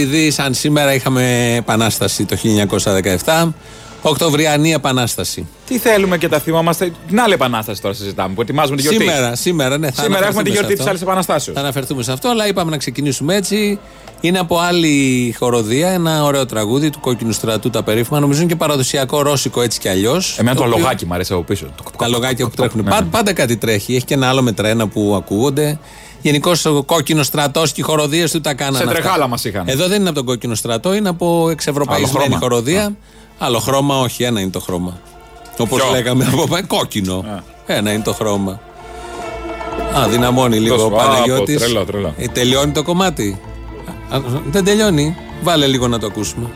αυτό επειδή σαν σήμερα είχαμε επανάσταση το 1917. Οκτωβριανή Επανάσταση. Τι θέλουμε και τα θυμόμαστε; Την άλλη Επανάσταση τώρα συζητάμε που ετοιμάζουμε τη γιορτή. Σήμερα, σήμερα, ναι, θα Σήμερα έχουμε τη αναφερθούμε γιορτή σε της αυτό. άλλης Επαναστάσεως. Θα αναφερθούμε σε αυτό, αλλά είπαμε να ξεκινήσουμε έτσι. Είναι από άλλη χοροδία, ένα ωραίο τραγούδι του κόκκινου στρατού τα περίφημα. Νομίζω είναι και παραδοσιακό ρώσικο έτσι κι αλλιώς. Εμένα το λογάκι μου αρέσει από πίσω. Τα λογάκια που τρέχουν. Ναι, Πα- ναι. Πάντα κάτι τρέχει. Έχει και ένα άλλο με τρένα που ακούγονται. Γενικώς ο κόκκινος στρατός και οι χοροδίες του τα κάνανε. Σε αυτά. τρεχάλα μας είχαν. Εδώ δεν είναι από τον κόκκινο στρατό, είναι από Άλλο εξευρωπαϊσμένη χρώμα. χοροδία. Άλλο χρώμα, όχι, ένα είναι το χρώμα. Όπως Ποιο; λέγαμε από πα- κόκκινο. Ένα είναι το χρώμα. Α, δυναμώνει λίγο Τόσο, ο Παναγιώτης. α, πω, τρελό, τρελό. Ε, τελειώνει το κομμάτι. Α, δεν τελειώνει. Βάλε λίγο να το ακούσουμε.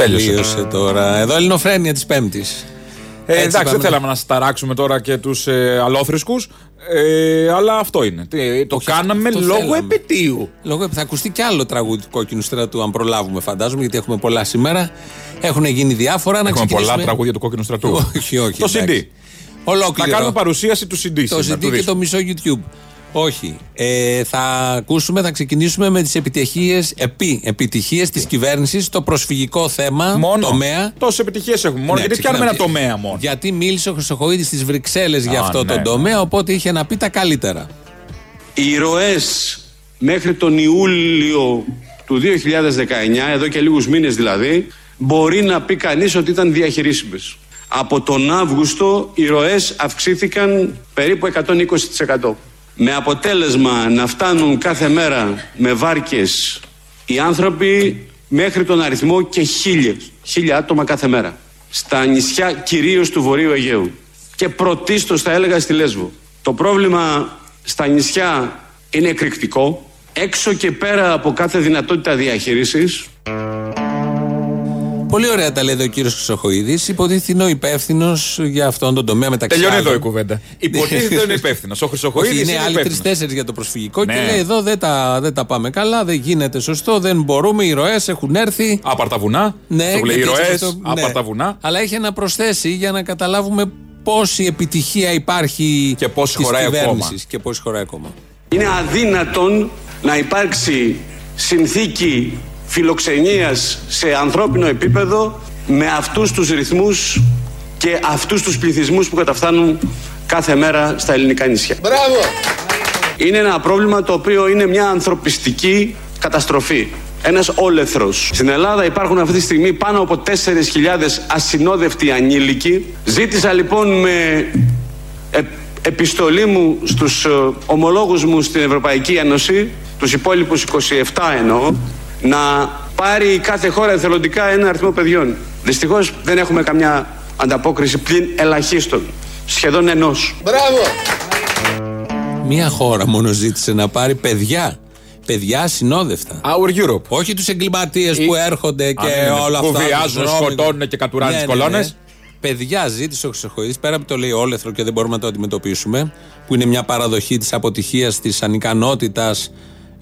Τέλειωσε. Τελείωσε τώρα. Εδώ ελληνοφρένεια της Πέμπτης. Ε, Έτσι εντάξει, πάμε. δεν θέλαμε να σας ταράξουμε τώρα και τους ε, αλόθρησκους. Ε, αλλά αυτό είναι. Τι, το Όχι, κάναμε αυτό λόγω θέλαμε. επαιτίου. Λόγω θα ακουστεί κι άλλο τραγούδι του κόκκινου στρατού, αν προλάβουμε, φαντάζομαι, γιατί έχουμε πολλά σήμερα. Έχουν γίνει διάφορα. να Έχουμε πολλά ξεκινήσουμε- τραγούδια του κόκκινου στρατού. Όχι, όχι. Το CD. εντάξει. Να Ολόκληρο. κάνουμε παρουσίαση του CD. το σήμερα, CD του και δίσκου. το μισό YouTube. Όχι. Ε, θα ακούσουμε, θα ξεκινήσουμε με τις επιτυχίες, επί επιτυχίες της κυβέρνησης στο προσφυγικό θέμα. Μόνο. Τομέα. Τόσες επιτυχίες έχουμε. Μόνο Ναι, γιατί πιάνουμε ένα ξεκινάμε. τομέα μόνο. Γιατί μίλησε ο Χρυσοχοίδης στι Βρυξέλλες για Α, αυτό ναι, το ναι. τομέα, οπότε είχε να πει τα καλύτερα. Οι ροές μέχρι τον Ιούλιο του 2019, εδώ και λίγους μήνες δηλαδή, μπορεί να πει κανείς ότι ήταν διαχειρίσιμες. Από τον Αύγουστο οι ροές αυξήθηκαν περίπου 120%. Με αποτέλεσμα να φτάνουν κάθε μέρα με βάρκες οι άνθρωποι μέχρι τον αριθμό και χίλιες, χίλια άτομα κάθε μέρα. Στα νησιά κυρίως του Βορείου Αιγαίου. Και πρωτίστως θα έλεγα στη Λέσβο. Το πρόβλημα στα νησιά είναι εκρηκτικό. Έξω και πέρα από κάθε δυνατότητα διαχείρισης Πολύ ωραία τα λέει εδώ ο κύριος Χρυσοχοίδης. Υποτίθεται είναι ο υπεύθυνος για αυτόν τον τομέα μεταξύ Τελειώνει εδώ άλλων. η κουβέντα. Υποτίθεται είναι υπεύθυνος. Ο Όχι, Χρυσοχοίδη είναι είναι άλλοι υπεύθυνος. τρει-τέσσερι για το προσφυγικό και Ναι. λέει εδώ δεν τα, δεν τα πάμε καλά, δεν γίνεται σωστό, δεν μπορούμε, οι ροές έχουν έρθει. Άπαρτα βουνά. Ναι, Το λέει οι γιατί ροές. αυτό- ναι. Άπαρτα βουνά. Αλλά έχει να προσθέσει για να καταλάβουμε πόση επιτυχία υπάρχει Και πόση της χωράει κυβέρνησης ακόμα. Και πόση χωράει ακόμα. είναι αδύνατον να υπάρξει συνθήκη φιλοξενίας σε ανθρώπινο επίπεδο με αυτούς τους ρυθμούς και αυτούς τους πληθυσμούς που καταφθάνουν κάθε μέρα στα ελληνικά νησιά. Είναι ένα πρόβλημα το οποίο είναι μια ανθρωπιστική καταστροφή. Ένας όλεθρος. Στην Ελλάδα υπάρχουν αυτή τη στιγμή πάνω από 4.000 ασυνόδευτοι ανήλικοι. Ζήτησα λοιπόν με ε, επιστολή μου στους ε, ομολόγους μου στην Ευρωπαϊκή Ένωση, τους υπόλοιπους 27 εννοώ, να πάρει κάθε χώρα εθελοντικά ένα αριθμό παιδιών. Δυστυχώς δεν έχουμε καμιά ανταπόκριση πλην ελαχίστων. Σχεδόν ενός. Μία χώρα μόνο ζήτησε να πάρει παιδιά. Παιδιά συνόδευτα. Our Europe. Όχι τους εγκληματίες Ή- που έρχονται και Αν είναι, όλα αυτά. που βιάζουν, τους δρόμους. σκοτώνουν και κατουράνε τις κολόνες. Παιδιά ζήτησε ο Χρυσοχοίδη, πέρα από το λέει όλεθρο και δεν μπορούμε να το αντιμετωπίσουμε, που είναι μια παραδοχή της αποτυχίας, της ανικανότητας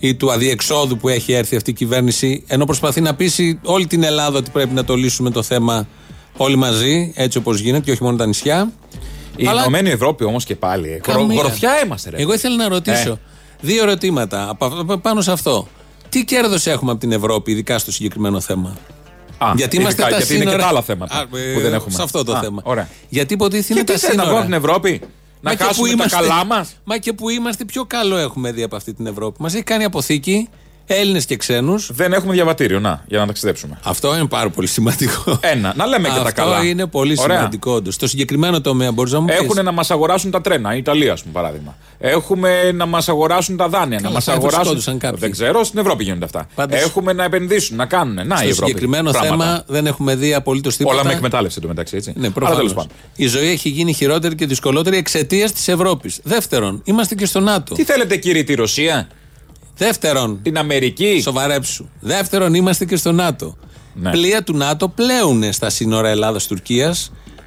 ή του αδιεξόδου που έχει έρθει αυτή η κυβέρνηση, ενώ προσπαθεί να πείσει όλη την Ελλάδα ότι πρέπει να το λύσουμε το θέμα όλοι μαζί, έτσι όπως γίνεται, και όχι μόνο τα νησιά. Η Αλλά- Ηνωμένη Ευρώπη όμως και πάλι. ε, γρο- Καμία. Γροθιά είμαστε, ρε. Εγώ ήθελα να ρωτήσω Ε. δύο ερωτήματα από αυτό- πάνω σε αυτό. Τι κέρδος έχουμε από την Ευρώπη, ειδικά στο συγκεκριμένο θέμα; Α, γιατί είμαστε ειδικά, τα γιατί είναι σύνορα. και τα άλλα θέματα Α, ε, που δεν έχουμε. Σε αυτό το Α, θέμα. Ωραία. Γιατί υποτίθεται είναι Και τα τι θες να σύνορα; βγω από την Ευρώπη, Μα να και που χάσουμε τα είμαστε- καλά μας. Μα και που είμαστε, πιο καλό έχουμε δει από αυτή την Ευρώπη. Μας έχει κάνει αποθήκη Έλληνες και ξένους. Δεν έχουμε διαβατήριο, να, για να ταξιδέψουμε. Αυτό είναι πάρα πολύ σημαντικό. Ένα, να λέμε και τα καλά. Αυτό είναι πολύ Ωραία. σημαντικό όντως. Στο συγκεκριμένο τομέα μπορείς να μου πεις; Έχουν να μας αγοράσουν τα τρένα, η Ιταλία, ας πούμε, παράδειγμα. Έχουμε να μας αγοράσουν τα δάνεια, να μας θα αγοράσουν. βρισκόντουσαν κάποιοι. Δεν ξέρω, στην Ευρώπη γίνονται αυτά. Πάντως- Έχουμε να επενδύσουν, να κάνουν. Να η Στο Ευρώπη. συγκεκριμένο Πράγματα. θέμα δεν έχουμε δει απολύτως τίποτα. Όλα με εκμετάλλευση το μεταξύ, έτσι. Ναι, Αλλά προφανώς. τέλος πάντων. Η ζωή έχει γίνει χειρότερη και δυσκολότερη εξαιτίας της Ευρώπης. Δεύτερον, είμαστε και στο ΝΑΤΟ. Τι θέλετε, κύριε, τη Ρωσία, Δεύτερον, την Αμερική. σοβαρέψου. Δεύτερον, είμαστε και στο ΝΑΤΟ. Ναι. Πλοία του ΝΑΤΟ πλέουν στα σύνορα Ελλάδα-Τουρκία,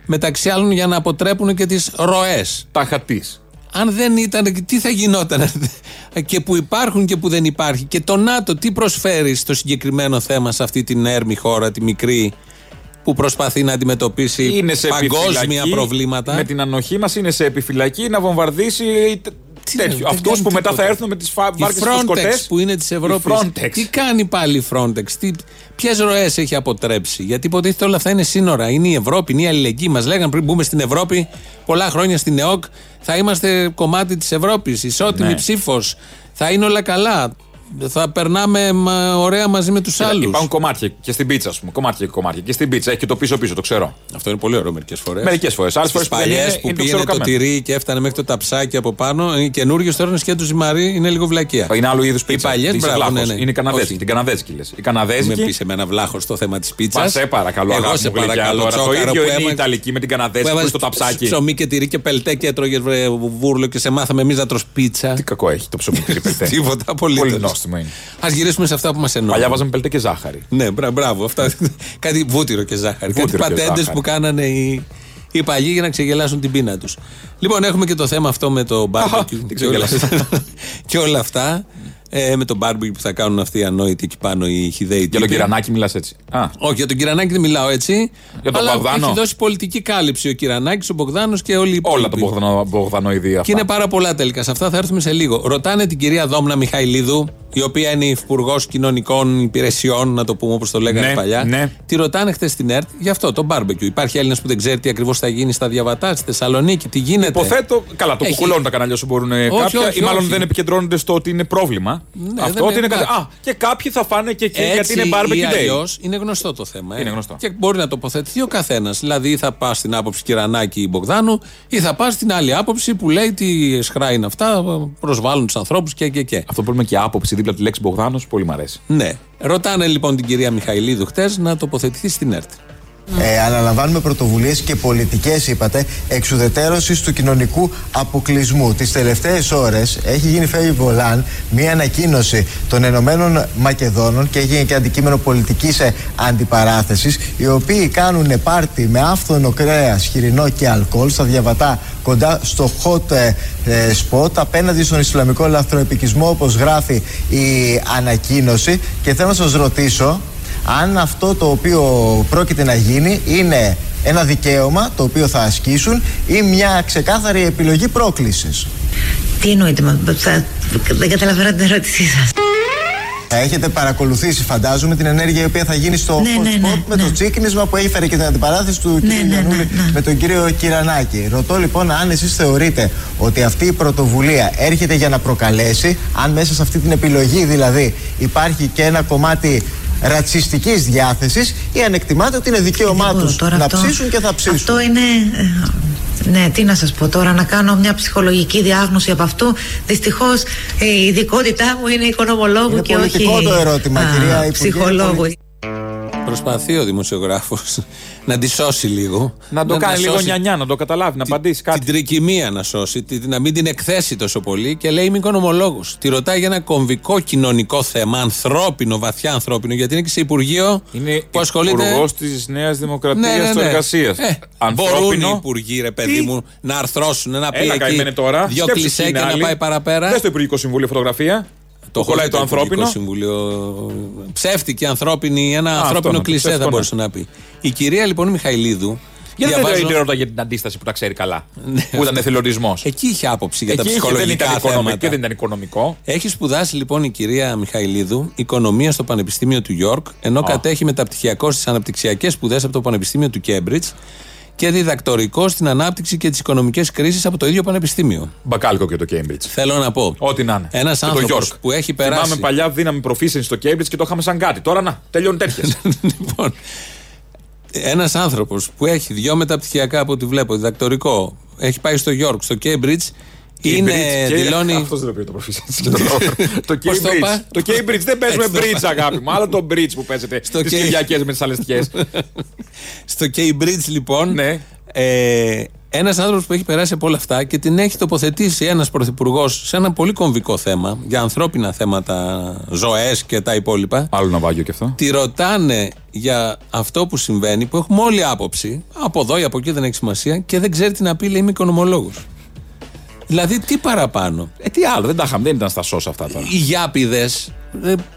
μεταξύ άλλων για να αποτρέπουν και τις ροές. Τα χατή. Αν δεν ήταν, τι θα γινόταν και που υπάρχουν και που δεν υπάρχει. Και το ΝΑΤΟ τι προσφέρει στο συγκεκριμένο θέμα σε αυτή την έρμη χώρα, τη μικρή, που προσπαθεί να αντιμετωπίσει Είναι σε παγκόσμια επιφυλακή, προβλήματα; Με την ανοχή μας είναι σε επιφυλακή να βομβαρδίσει Τι δεν τέτοιο. Αυτούς κάνει που μετά τίποτα. θα έρθουν με τις Η βάρκες Frontex σκοτέ. που είναι της Ευρώπης. Frontex. Τι κάνει πάλι η Frontex, τι, ποιες ροές έχει αποτρέψει; Γιατί υποτίθεται όλα αυτά είναι σύνορα. Είναι η Ευρώπη, είναι η αλληλεγγύη. Μας λέγανε πριν μπούμε στην Ευρώπη πολλά χρόνια στην ΕΟΚ θα είμαστε κομμάτι της Ευρώπης, ισότιμη Ναι. ψήφος. Θα είναι όλα καλά. Θα περνάμε μα, ωραία μαζί με τους άλλους. Υπάρχουν κομμάτια και στην πίτσα, ας πούμε. Κομμάτια και κομμάτια. Και στην πίτσα έχει και το πίσω-πίσω, το ξέρω. Αυτό είναι πολύ ωραίο μερικές φορές. Μερικές φορές. Άλλες φορές που δεν παλιές είναι, που είναι το πήγαινε το ξεροκαμμένο. τυρί και έφτανε μέχρι το ταψάκι από πάνω. Οι καινούργιε τώρα είναι σκέτος ζυμαρί, είναι λίγο βλακεία. Είναι άλλου είδους Οι πίτσα. παλιές, Είσαι μπράβο, βλάχος. ναι, ναι. Είναι η καναδέζικη. Όχι. Την καναδέζικη λες. Η Με καναδέζικη. πεις εμένα βλάχος στο θέμα της πίτσας. Μα σε παρακαλώ, Εγώ αγάπη σε μου γλυκιά παρακαλώ. τώρα. Το τσόκαρο ίδιο που είναι η έμαθα- Ιταλική με την που καναδέζικη που έβαζες είναι στο ταψάκι. Ψωμί και τυρί και πελτέ και έτρωγε βούρλο και σε μάθαμε εμείς να τρως πίτσα. Τι κακό έχει το ψωμί και πελτέ. Τίποτα απολύτως. Πολύ νόστιμο είναι. Α γυρίσουμε σε αυτά που μας εννοούν. Παλιά βάζαμε πελτέ και ζάχαρη. Ναι, μπρα, μπράβο. Αυτά, κάτι βούτυρο και ζάχαρη. Βούτυρο κάτι και πατέντες ζάχαρη. που κάνανε οι, οι παλιοί για να ξεγελάσουν την πείνα τους. Λοιπόν, έχουμε και το θέμα αυτό με το barbecue τι και, όλα, ξεγελάσατε. και όλα αυτά. Ε, με το barbecue που θα κάνουν αυτοί οι ανόητοι εκεί πάνω οι χιδαίοι Για τον τύποι. Κυρανάκη μιλάς έτσι. Α, Όχι, για τον Κυρανάκη δεν μιλάω έτσι. Για τον αλλά Μπογδάνο. έχει δώσει πολιτική κάλυψη ο Κυρανάκης, ο Μπογδάνος και όλοι οι όλα υπόλοιποι. τα Μπογδανο- Μπογδανοειδή Και είναι αυτά. πάρα πολλά τελικά. Σε αυτά θα έρθουμε σε λίγο. Ρωτάνε την κυρία Δόμνα Μιχαηλίδου, η οποία είναι υπουργός κοινωνικών υπηρεσιών, να το πούμε όπως το λέγανε Ναι, παλιά. ναι. Τη ρωτάνε χθες στην ΕΡΤ για αυτό το barbecue. Υπάρχει Έλληνας που δεν ξέρει τι ακριβώς θα γίνει στα διαβατά, στη Θεσσαλονίκη, τι γίνεται. Υποθέτω, καλά, το Έχει- κουκουλώνουν τα κανάλια όσο μπορούν ε, Όχι, κάποια, όχι, ή μάλλον όχι. δεν επικεντρώνονται στο ότι είναι πρόβλημα. Ναι, Αυτό δεν ότι είναι είναι. κάτι. κάτι- Α, και κάποιοι θα φάνε και εκεί γιατί Έτσι είναι ή barbecue day. αλλιώς είναι γνωστό το θέμα. Ε. Είναι γνωστό. Και μπορεί να τοποθετηθεί ο καθένας. Δηλαδή, ή θα πας στην άποψη Κυρανάκη ή Μπογδάνου, ή θα πας στην άλλη άποψη που λέει τι σχρά είναι αυτά, προσβάλλουν τους ανθρώπους και, και, και. Αυτό που λέμε και άποψη δίπλα από τη λέξη Μπογδάνος, πολύ μ' αρέσει. Ναι. Ρωτάνε λοιπόν την κυρία Μιχαηλίδου χτες να τοποθετηθεί στην ΕΡΤ. Ε, αναλαμβάνουμε πρωτοβουλίες και πολιτικές, είπατε, εξουδετέρωση του κοινωνικού αποκλεισμού. Τις τελευταίες ώρες έχει γίνει φεύγει βολάν μία ανακοίνωση των Ενωμένων Μακεδόνων και έχει γίνει και αντικείμενο πολιτικής αντιπαράθεσης, οι οποίοι κάνουν πάρτι με άφθονο κρέας, χοιρινό και αλκοόλ στα διαβατά κοντά στο hot ε, ε, spot απέναντι στον Ισλαμικό λαθροεπικισμό, όπως γράφει η ανακοίνωση. Και θέλω να σας ρωτήσω αν αυτό το οποίο πρόκειται να γίνει είναι ένα δικαίωμα το οποίο θα ασκήσουν ή μια ξεκάθαρη επιλογή πρόκλησης. Τι εννοείτε, μα, θα, δεν καταλαβαίνω την ερώτησή σας. Θα έχετε παρακολουθήσει, φαντάζομαι, την ενέργεια η οποία θα γίνει στο Ναι, hot ναι, ναι, spot με ναι. το τσίκνισμα που έφερε και την αντιπαράθεση του Ναι, κ. ναι, ναι, Γιαννούλη ναι. με τον κύριο Κυρανάκη. Ρωτώ λοιπόν αν εσείς θεωρείτε ότι αυτή η πρωτοβουλία έρχεται για να προκαλέσει, αν μέσα σε αυτή την επιλογή δηλαδή υπάρχει και ένα κομμάτι ρατσιστικής διάθεσης ή αν εκτιμάτε ότι είναι δικαίωμά Δεν μπορώ τους τώρα να αυτό- ψήσουν και θα ψήσουν. Αυτό είναι. ε, Ναι, τι να σας πω τώρα, να κάνω μια ψυχολογική διάγνωση από αυτού. Δυστυχώς η ειδικότητά μου είναι οικονομολόγου Είναι και πολιτικό όχι το ερώτημα, κυρία Υπουργέ, ψυχολόγου. είναι Προσπαθεί ο δημοσιογράφος να τη σώσει λίγο. Να το κάνει λίγο σώσει νιανιά, να το καταλάβει, να απαντήσει Την κάτι. τρικυμία να σώσει, τη- να μην την εκθέσει τόσο πολύ και λέει Είμαι οικονομολόγος. Τη ρωτάει για ένα κομβικό κοινωνικό θέμα, ανθρώπινο, βαθιά ανθρώπινο, γιατί είναι και σε Υπουργείο Είναι που ασχολείται. υπουργός της Νέας Δημοκρατίας Ναι, ναι, της ναι. Εργασίας. Ε, μπορούν οι υπουργοί, ρε παιδί Τι; μου, να αρθρώσουν, να πει Έλα, εκεί καημένε τώρα. δύο Σκέψου κλισέ ποιοι και είναι να άλλοι. πάει παραπέρα. Δεν στο Υπουργικό Συμβούλιο φωτογραφία. Το κολλάει έχω το δει Υπουργικό ανθρώπινο. Συμβούλιο. Ψεύτικη, ανθρώπινη, ένα αυτό ανθρώπινο να το, κλισέ θα ψεύτικο, μπορούσε να πει. Η κυρία λοιπόν Μιχαηλίδου. Γιατί διαβάζω- δεν ρώτα για την αντίσταση που τα ξέρει καλά. Ναι, Που ήταν εθελοντισμός. Εκεί είχε άποψη για τα Εκεί είχε, δεν ψυχολογικά ήταν οικονομικό. θέματα. Και δεν ήταν οικονομικό. Έχει σπουδάσει λοιπόν η κυρία Μιχαηλίδου οικονομία στο Πανεπιστήμιο του Γιόρκ, ενώ κατέχει μεταπτυχιακό στι αναπτυξιακές σπουδές από το Πανεπιστήμιο του Κέμπριτζ και διδακτορικό στην ανάπτυξη και τις οικονομικές κρίσεις από το ίδιο πανεπιστήμιο. Μπακάλικο και το Cambridge. Θέλω να πω. Ό,τι να είναι. Ένας Και το άνθρωπος York. που έχει περάσει. Θυμάμαι παλιά δύναμη proficiency στο Cambridge και το είχαμε σαν κάτι. Τώρα να, τελειώνουν τέτοιες. λοιπόν, ένας άνθρωπος που έχει δυο μεταπτυχιακά από ό,τι βλέπω, διδακτορικό, έχει πάει στο York, στο Cambridge, είναι, δηλώνει. Αυτός δεν το πήρε το proficiency. και το λόγο. το Πώς το είπα; Cambridge. Το Cambridge δεν παίζουμε Έτσι το bridge, αγάπη μου. Άλλο το bridge που παίζετε Στο τις Cam- Κυριακές με τις αλεστιές. Στο Cambridge, λοιπόν, Ναι. ε, ένας άνθρωπος που έχει περάσει από όλα αυτά και την έχει τοποθετήσει ένας πρωθυπουργός σε ένα πολύ κομβικό θέμα για ανθρώπινα θέματα, ζωές και τα υπόλοιπα. Άλλο ναυάγιο και αυτό. Τη ρωτάνε για αυτό που συμβαίνει, που έχουμε όλη άποψη, από εδώ ή από εκεί δεν έχει σημασία, και δεν ξέρει τι να πει, λέει Είμαι οικονομολόγος. Δηλαδή, τι παραπάνω; Ε, τι άλλο, δεν τα είχαμε, δεν ήταν στα σώσα αυτά τώρα. Οι γιάπηδες,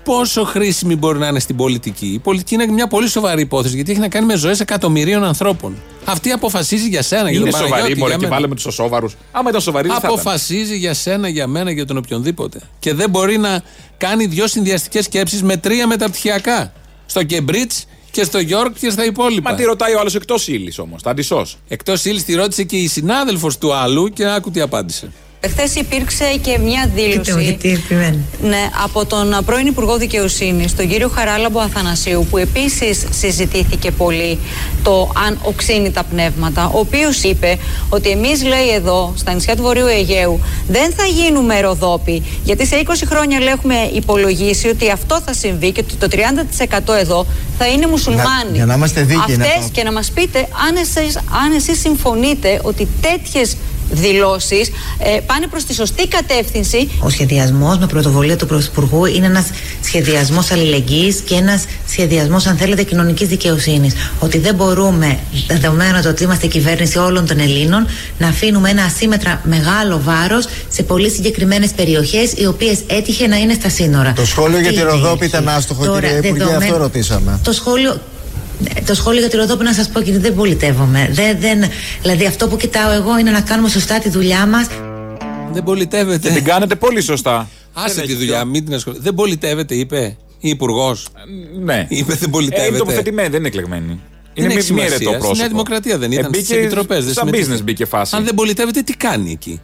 πόσο χρήσιμοι μπορεί να είναι στην πολιτική; Η πολιτική είναι μια πολύ σοβαρή υπόθεση γιατί έχει να κάνει με ζωές εκατομμυρίων ανθρώπων. Αυτή αποφασίζει για σένα, για Είναι τον σοβαρή, Παναγιώτη, μπορεί για και μένα. βάλε με τους σοβαρού. Άμα ήταν σοβαρή, δεν θα ήταν. Αποφασίζει για σένα, για μένα, για τον οποιονδήποτε. Και δεν μπορεί να κάνει δύο συνδυαστικές σκέψεις με τρία μεταπτυχιακά. Στο Κεμπρίτ και στο Γιόρκ και στα υπόλοιπα. Μα τι ρωτάει ο άλλος εκτός ύλης όμως, θα αντισώς. Εκτός ύλης τη ρώτησε και η συνάδελφος του άλλου και άκου τι απάντησε. Χθες υπήρξε και μια Κοίτα μου, δήλωση γιατί επιμένει. ναι, από τον πρώην Υπουργό Δικαιοσύνης, τον κύριο Χαράλαμπο Αθανασίου, που επίσης συζητήθηκε πολύ το αν οξύνει τα πνεύματα, ο οποίος είπε ότι εμείς, λέει εδώ, στα νησιά του Βορείου Αιγαίου, δεν θα γίνουμε ροδόποι, γιατί σε 20 χρόνια λέει, έχουμε υπολογίσει ότι αυτό θα συμβεί και ότι το 30% εδώ θα είναι μουσουλμάνοι. για να είμαστε δίκαιοι, να Αυτές το- και να μας πείτε αν εσείς, αν εσείς συμφωνείτε ότι τέτοιες δηλώσεις ε, πάνε προς τη σωστή κατεύθυνση Ο σχεδιασμός με πρωτοβουλία του Πρωθυπουργού είναι ένας σχεδιασμός αλληλεγγύης και ένας σχεδιασμός, αν θέλετε, κοινωνικής δικαιοσύνης. Ότι δεν μπορούμε, δεδομένου το ότι είμαστε κυβέρνηση όλων των Ελλήνων, να αφήνουμε ένα ασύμετρα μεγάλο βάρος σε πολύ συγκεκριμένες περιοχές, οι οποίες έτυχε να είναι στα σύνορα. Το σχόλιο για Τι τη Ροδόπη έχει. ήταν άστοχο, Τώρα, κύριε Υπουργέ, δεδομένου- αυτό ρωτήσαμε. Το σχόλιο. Ε, Το σχόλιο για τη Ροδόπη να σας πω κύριε δεν πολιτεύομαι. Δεν, δεν, δηλαδή αυτό που κοιτάω εγώ είναι να κάνουμε σωστά τη δουλειά μας. Δεν πολιτεύεται. Και την κάνετε πολύ σωστά. Άσε Δεν τη έχει δουλειά, μην την ασχολεί. Δεν πολιτεύεται, είπε η υπουργός. Ναι. Είπε δεν Ε, πολιτεύεται. είναι τοποθετημένη, δεν είναι εκλεγμένη. Δεν Είναι έχει μη, μη σημασία. αιρετό πρόσωπο. Στη Νέα Δημοκρατία δεν ήταν. Ε, Στις μπήκε επιτροπές. Σαν business μπήκε φάση. Αν δεν πολιτεύεται, τι κάνει εκεί;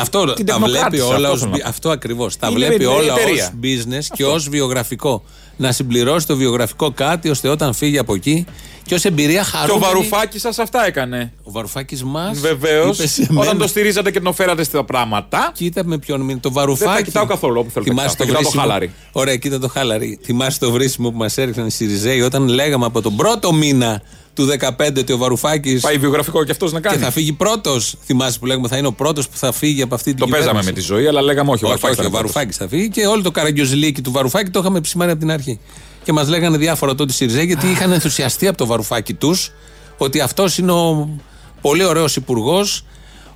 Αυτό Την τα βλέπει τεχνοκράτησε, όλα αυτό ως, θέλω να πω. αυτό ακριβώς. Τα Είναι βλέπει μια όλα ως εταιρεία. business και ως βιογραφικό. Να συμπληρώσει το βιογραφικό κάτι ώστε όταν φύγει από εκεί και ως εμπειρία Και ο χαρούμενη. Βαρουφάκης σας αυτά έκανε. Ο Βαρουφάκης μας. Βεβαίως. Όταν το στηρίζατε και τον φέρατε στα πράγματα. Κοίτα με ποιον μείνει. Το βαρουφάκι. Δεν τα κοιτάω καθόλου όπου θέλω να Θυμάσαι κοιτάω. το Κοιτάω το βρίσιμο. χάλαρι. Ωραία, κοίτα το χάλαρι. Θυμάσαι το βρίσιμο που μας έριχναν οι Σιριζέοι όταν λέγαμε από τον πρώτο μήνα του 2015 ότι ο Βαρουφάκης. Πάει βιογραφικό και αυτός να Και κάνει. θα φύγει πρώτος. Θυμάσαι που λέγαμε θα είναι ο πρώτος που θα φύγει από αυτή την Το παίζαμε κυβέρνηση. με τη ζωή, αλλά λέγαμε όχι. Ο Όχι, Βαρουφάκης όχι, ο θα είναι πρώτος. Βαρουφάκης θα φύγει και όλο το καραγκιόζηλίκι του Βαρουφάκη το είχαμε επισημάνει από την αρχή. Και μας λέγανε διάφορα τότε οι Σιριζέοι γιατί είχαν ενθουσιαστεί από το Βαρουφάκη τους ότι αυτός είναι ο πολύ ωραίος υπουργός.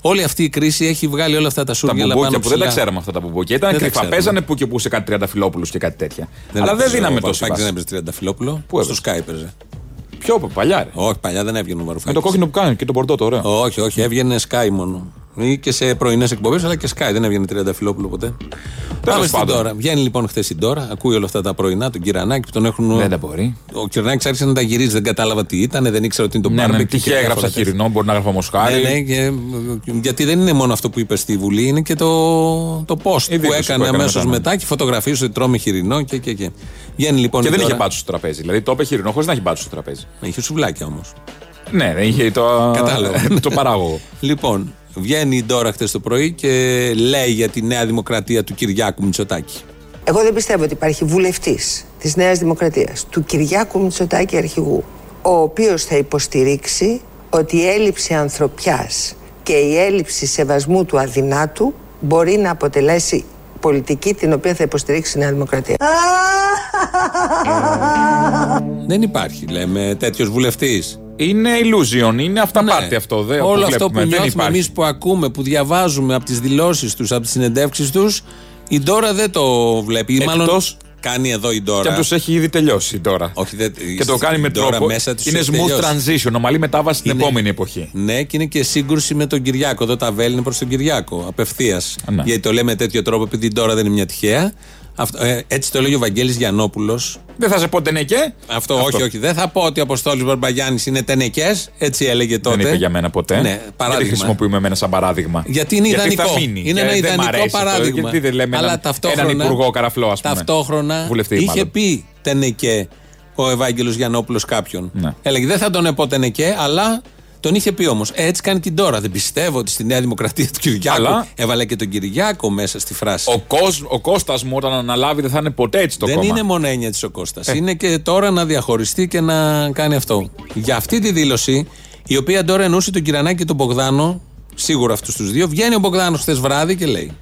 Όλη αυτή η κρίση έχει βγάλει όλα αυτά τα Τα σούργελα πάνω μπουμπούκια που δεν τα ψηλά. ξέραμε αυτά τα μπουμπούκια. Ήταν Δεν τα κρυφά. ξέραμε. Παίζανε που και που σε κάτι τριανταφυλόπουλους και κάτι τέτοια. Αλλά δεν έπαιζε δίναμε ο τόση Βαρουφάκης, Δεν βάση. έπαιζε Τριανταφυλόπουλο. Πού Στο έπαιζε; Sky έπαιζε. Πιο παλιά, ρε. Όχι, παλιά δεν έβγαινε ο Με Βαρουφάκη. το κόκκινο που κάνει και το πορτό το ωραίο. Όχι, όχι, έβγαινε Sky μόνο. Ή και σε πρωινές εκπομπές, αλλά και Sky. Δεν έβγαινε Τριανταφυλόπουλο ποτέ. Πάμε στην πάντων. τώρα. Βγαίνει λοιπόν χθες η τώρα, ακούει όλα αυτά τα πρωινά, τον Κυρανάκη που τον έχουν. Δεν τα μπορεί. Ο Κυρανάκη άρχισε να τα γυρίζει, δεν κατάλαβα τι ήταν, δεν ήξερα ότι είναι το Ναι, barbecue ναι, και τυχαία διάφορα έγραψα τέτοια. χοιρινό, μπορεί να γράφω μοσχάρι. Ναι, ναι, και, γιατί δεν είναι μόνο αυτό που είπε στη Βουλή, είναι και το, το post Η που δήλωση έκανε που έκανε αμέσως μετά, ναι. μετά και φωτογραφίες ότι τρώμε χοιρινό και, και, και. Βγαίνει λοιπόν Και η δεν είχε τώρα. μπάτσο στο τραπέζι. Δηλαδή το είπε χοιρινό χωρίς να έχει μπάτσο στο τραπέζι. Είχε σουβλάκια όμως. Ναι, δεν είχε το, Κατάλαβα. το παράγωγο. Λοιπόν, βγαίνει η Ντόρα χτες το πρωί και λέει για τη Νέα Δημοκρατία του Κυριάκου Μητσοτάκη. Εγώ δεν πιστεύω ότι υπάρχει βουλευτής της Νέας Δημοκρατίας, του Κυριάκου Μητσοτάκη Αρχηγού, ο οποίος θα υποστηρίξει ότι η έλλειψη ανθρωπιάς και η έλλειψη σεβασμού του αδυνάτου μπορεί να αποτελέσει πολιτική την οποία θα υποστηρίξει η Νέα Δημοκρατία. Δεν υπάρχει, λέμε, τέτοιος βουλευτής. Είναι illusion, είναι αυταπάτη αυτό. Δε, Ναι. Όλο αυτό βλέπουμε, που δεν νιώθουμε υπάρχει. εμείς που ακούμε, που διαβάζουμε από τις δηλώσεις τους, από τις συνεντεύξεις τους, η Ντόρα δεν το βλέπει. Ή Μάλλον Εκτός- κάνει εδώ η Ντόρα. Και αν τους έχει ήδη τελειώσει τώρα. Όχι, δεν- και το κάνει με η Ντόρα τρόπο. μέσα τους είναι έχει smooth τελειώσει. transition, ομαλή μετάβαση στην Είναι- επόμενη εποχή. Ναι, και είναι και σύγκρουση με τον Κυριάκο. Εδώ τα βέλη είναι προς τον Κυριάκο. Απευθείας. Ναι. Γιατί το λέμε τέτοιο τρόπο, επειδή η Ντόρα δεν είναι μια τυχαία. Αυτό, ε, έτσι το λέγει ο Βαγγέλης Γιαννόπουλος Δεν θα σε πω τενεκέ. Αυτό, όχι, όχι. Δεν θα πω ότι ο Αποστόλης Μπαρμπαγιάννης είναι τενεκές. Έτσι έλεγε τότε. Δεν είπε για μένα ποτέ. Ναι, Γιατί παράδειγμα. χρησιμοποιούμε εμένα σαν παράδειγμα. Γιατί είναι ιδανικό. θα μείνει. Είναι Και ένα δεν μ' ιδανικό αρέσει αυτό. παράδειγμα. Γιατί δεν λέμε Αλλά έναν, ταυτόχρονα, έναν υπουργό καραφλό, ας πούμε. Ταυτόχρονα Βουλευτή, είχε μάλλον. πει τενεκέ ο Ευάγγελος Γιαννόπουλος κάποιον. Ναι. Έλεγε δεν θα τον επώ τενεκέ, αλλά τον είχε πει όμως. Έτσι κάνει την τώρα. Δεν πιστεύω ότι στη Νέα Δημοκρατία του Κυριάκου Αλλά- έβαλε και τον Κυριάκο μέσα στη φράση. Ο, Κώσ, ο Κώστας μου όταν αναλάβει δεν θα είναι ποτέ έτσι το δεν κόμμα. είναι μόνο έννοια της ο Κώστας. Ε. Είναι και τώρα να διαχωριστεί και να κάνει αυτό. Για αυτή τη δήλωση, η οποία τώρα εννοούσε τον Κυρανάκη και τον Μπογδάνο, σίγουρα αυτούς τους δύο, βγαίνει ο Μπογδάνος χθες βράδυ και λέει.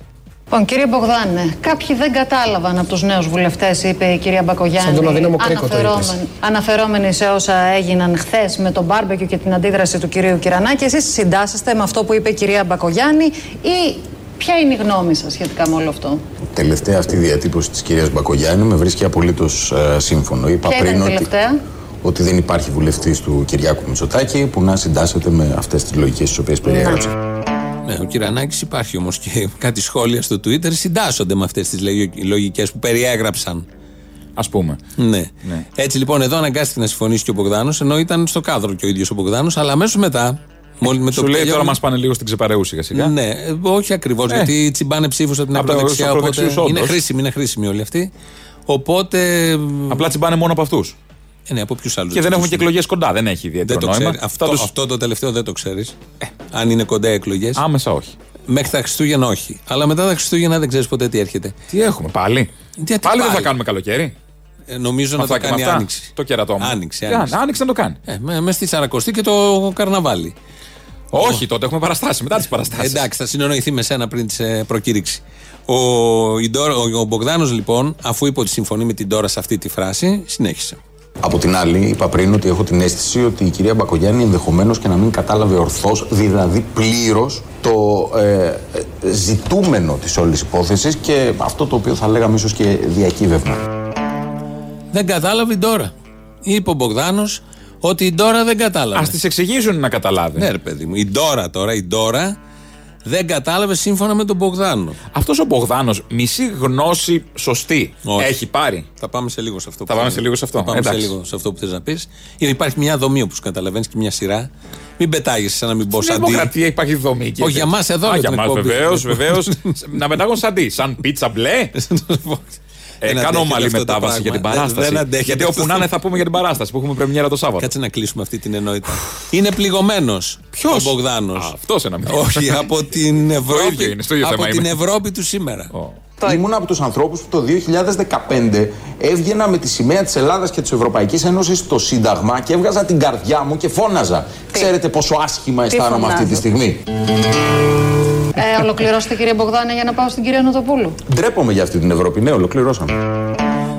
Λοιπόν, κύριε Μπογδάνε, κάποιοι δεν κατάλαβαν από τους νέους βουλευτές, είπε η κυρία Μπακογιάννη. Σαν τον αδύναμο κρίκο το είπες. αναφερόμενοι σε όσα έγιναν χθες με τον μπάρμπεκιου και την αντίδραση του κυρίου Κυρανάκη. Εσείς συντάσσεστε με αυτό που είπε η κυρία Μπακογιάννη ή ποια είναι η γνώμη σας σχετικά με όλο αυτό; Τελευταία αυτή η διατύπωση της κυρίας Μπακογιάννη με βρίσκει απολύτως σύμφωνο. Είπα Ποια πριν ήταν η ότι, τελευταία; ότι δεν υπάρχει βουλευτής του Κυριάκου Μητσοτάκη που να συντάσσεται με αυτές τις λογικές τις οποίες περιέγραψε. Ναι, ο Κυρανάκης υπάρχει όμως και κάτι σχόλια στο Twitter συντάσσονται με αυτές τις λογικές που περιέγραψαν. Α πούμε. Ναι. Έτσι λοιπόν εδώ αναγκάστηκε να συμφωνήσει και ο Μπογδάνος, ενώ ήταν στο κάδρο και ο ίδιος ο Μπογδάνος, αλλά αμέσως μετά. Μόλι με Σου το λέει τελειώνει- τώρα μας πάνε λίγο στην ξεπαρεού σιγά σιγά. Ναι, ε, όχι ακριβώς, γιατί τσιμπάνε ψήφους από την Από τα- ακροδεξιά. στους Οπότε ακροδεξιούς, είναι όντως. χρήσιμοι, είναι χρήσιμοι όλοι αυτοί. Οπότε. Απλά τσιμπάνε μόνο από αυτούς. Ε, ναι, από ποιους άλλους. Και δεν έχουμε και εκλογές κοντά. Δεν έχει Δεν ιδιαίτερο το νόημα. ξέρει. Αυτό, Θα τους- αυτό το τελευταίο δεν το ξέρεις. αν είναι κοντά εκλογές. Άμεσα όχι. Μέχρι τα Χριστούγεννα όχι. Αλλά μετά τα Χριστούγεννα δεν ξέρεις ποτέ τι έρχεται. Τι έχουμε πάλι; Γιατί πάλι δεν θα πάλι. κάνουμε καλοκαίρι; Ε, νομίζω Με να το αυτά και με κάνει αυτά. άνοιξη. Το κερατό μου. Άνοιξη, Τι άνοιξη. άν- Άνοιξη να το κάνει. Ε, με, μες στη Σαρακοστή και το καρναβάλι. Όχι, τότε έχουμε παραστάσει. Μετά τις παραστάσεις. Εντάξει, θα συνεννοηθεί με σένα πριν τη ε, προκήρυξη. Ο, η Ντόρα- ο, ο Μπογδάνος λοιπόν, αφού είπε ότι συμφωνεί με την Τώρα σε αυτή τη φράση, συνέχισε. Από την άλλη, είπα πριν ότι έχω την αίσθηση ότι η κυρία Μπακογιάννη ενδεχομένως και να μην κατάλαβε ορθώς, δηλαδή πλήρως, το ε, ε, ζητούμενο της όλης υπόθεσης και αυτό το οποίο θα λέγαμε ίσως και διακύβευμα. Δεν κατάλαβε η Ντόρα. Είπε ο Μπογδάνος ότι η Ντόρα δεν κατάλαβε. Α τις εξηγήσουν να καταλάβει. Ναι, ρε παιδί μου. Η Ντόρα τώρα, η Ντόρα δεν κατάλαβε σύμφωνα με τον Μπογδάνο. Αυτός ο Μπογδάνος, μισή γνώση σωστή Όχι. έχει πάρει; Θα πάμε σε λίγο σε αυτό. Θα που πάμε θες. σε λίγο σε αυτό. Θα πάμε Εντάξει. σε λίγο σε αυτό που θες να πεις. Υπάρχει μια δομή όπως καταλαβαίνεις και μια σειρά. Μην πετάγεσαι σαν να μην πω Στην σαν τι. δημοκρατία υπάρχει δομή. και Όχι, για τέτοια. μας εδώ, Α, για για την μας εκπομπή. βεβαίως, βεβαίως. να πετάγουν σαν τι, σαν πίτσα μπλε. Ε, Δεν κάνω αντέχεται ομαλή αυτό το μετάβαση για την πράγμα. παράσταση. Δεν αντέχεται Γιατί όπου αυτό να το- είναι θα πούμε για την παράσταση που έχουμε πρεμιέρα το Σάββατο. Κάτσε να κλείσουμε αυτή την ενότητα. Είναι πληγωμένος Ποιος; ο Μπογδάνος. Αυτός ένα μήνυμα. Όχι, από την Ευρώπη. ίδιο είναι, στο ίδιο από θέμα την είμαι. Ευρώπη του σήμερα. Ήμουν από τους ανθρώπους που το 2015 έβγαινα με τη σημαία της Ελλάδας και της Ευρωπαϊκής Ένωσης στο Σύνταγμα και έβγαζα την καρδιά μου και φώναζα. Ξέρετε πόσο άσχημα αισθάνομαι αυτή τη φωνάζετε; στιγμή. Ε, ολοκληρώστε κύριε Μπογδάνε για να πάω στην κυρία Νοτοπούλου. Ντρέπομαι για αυτή την Ευρώπη. Ναι, ολοκληρώσαμε.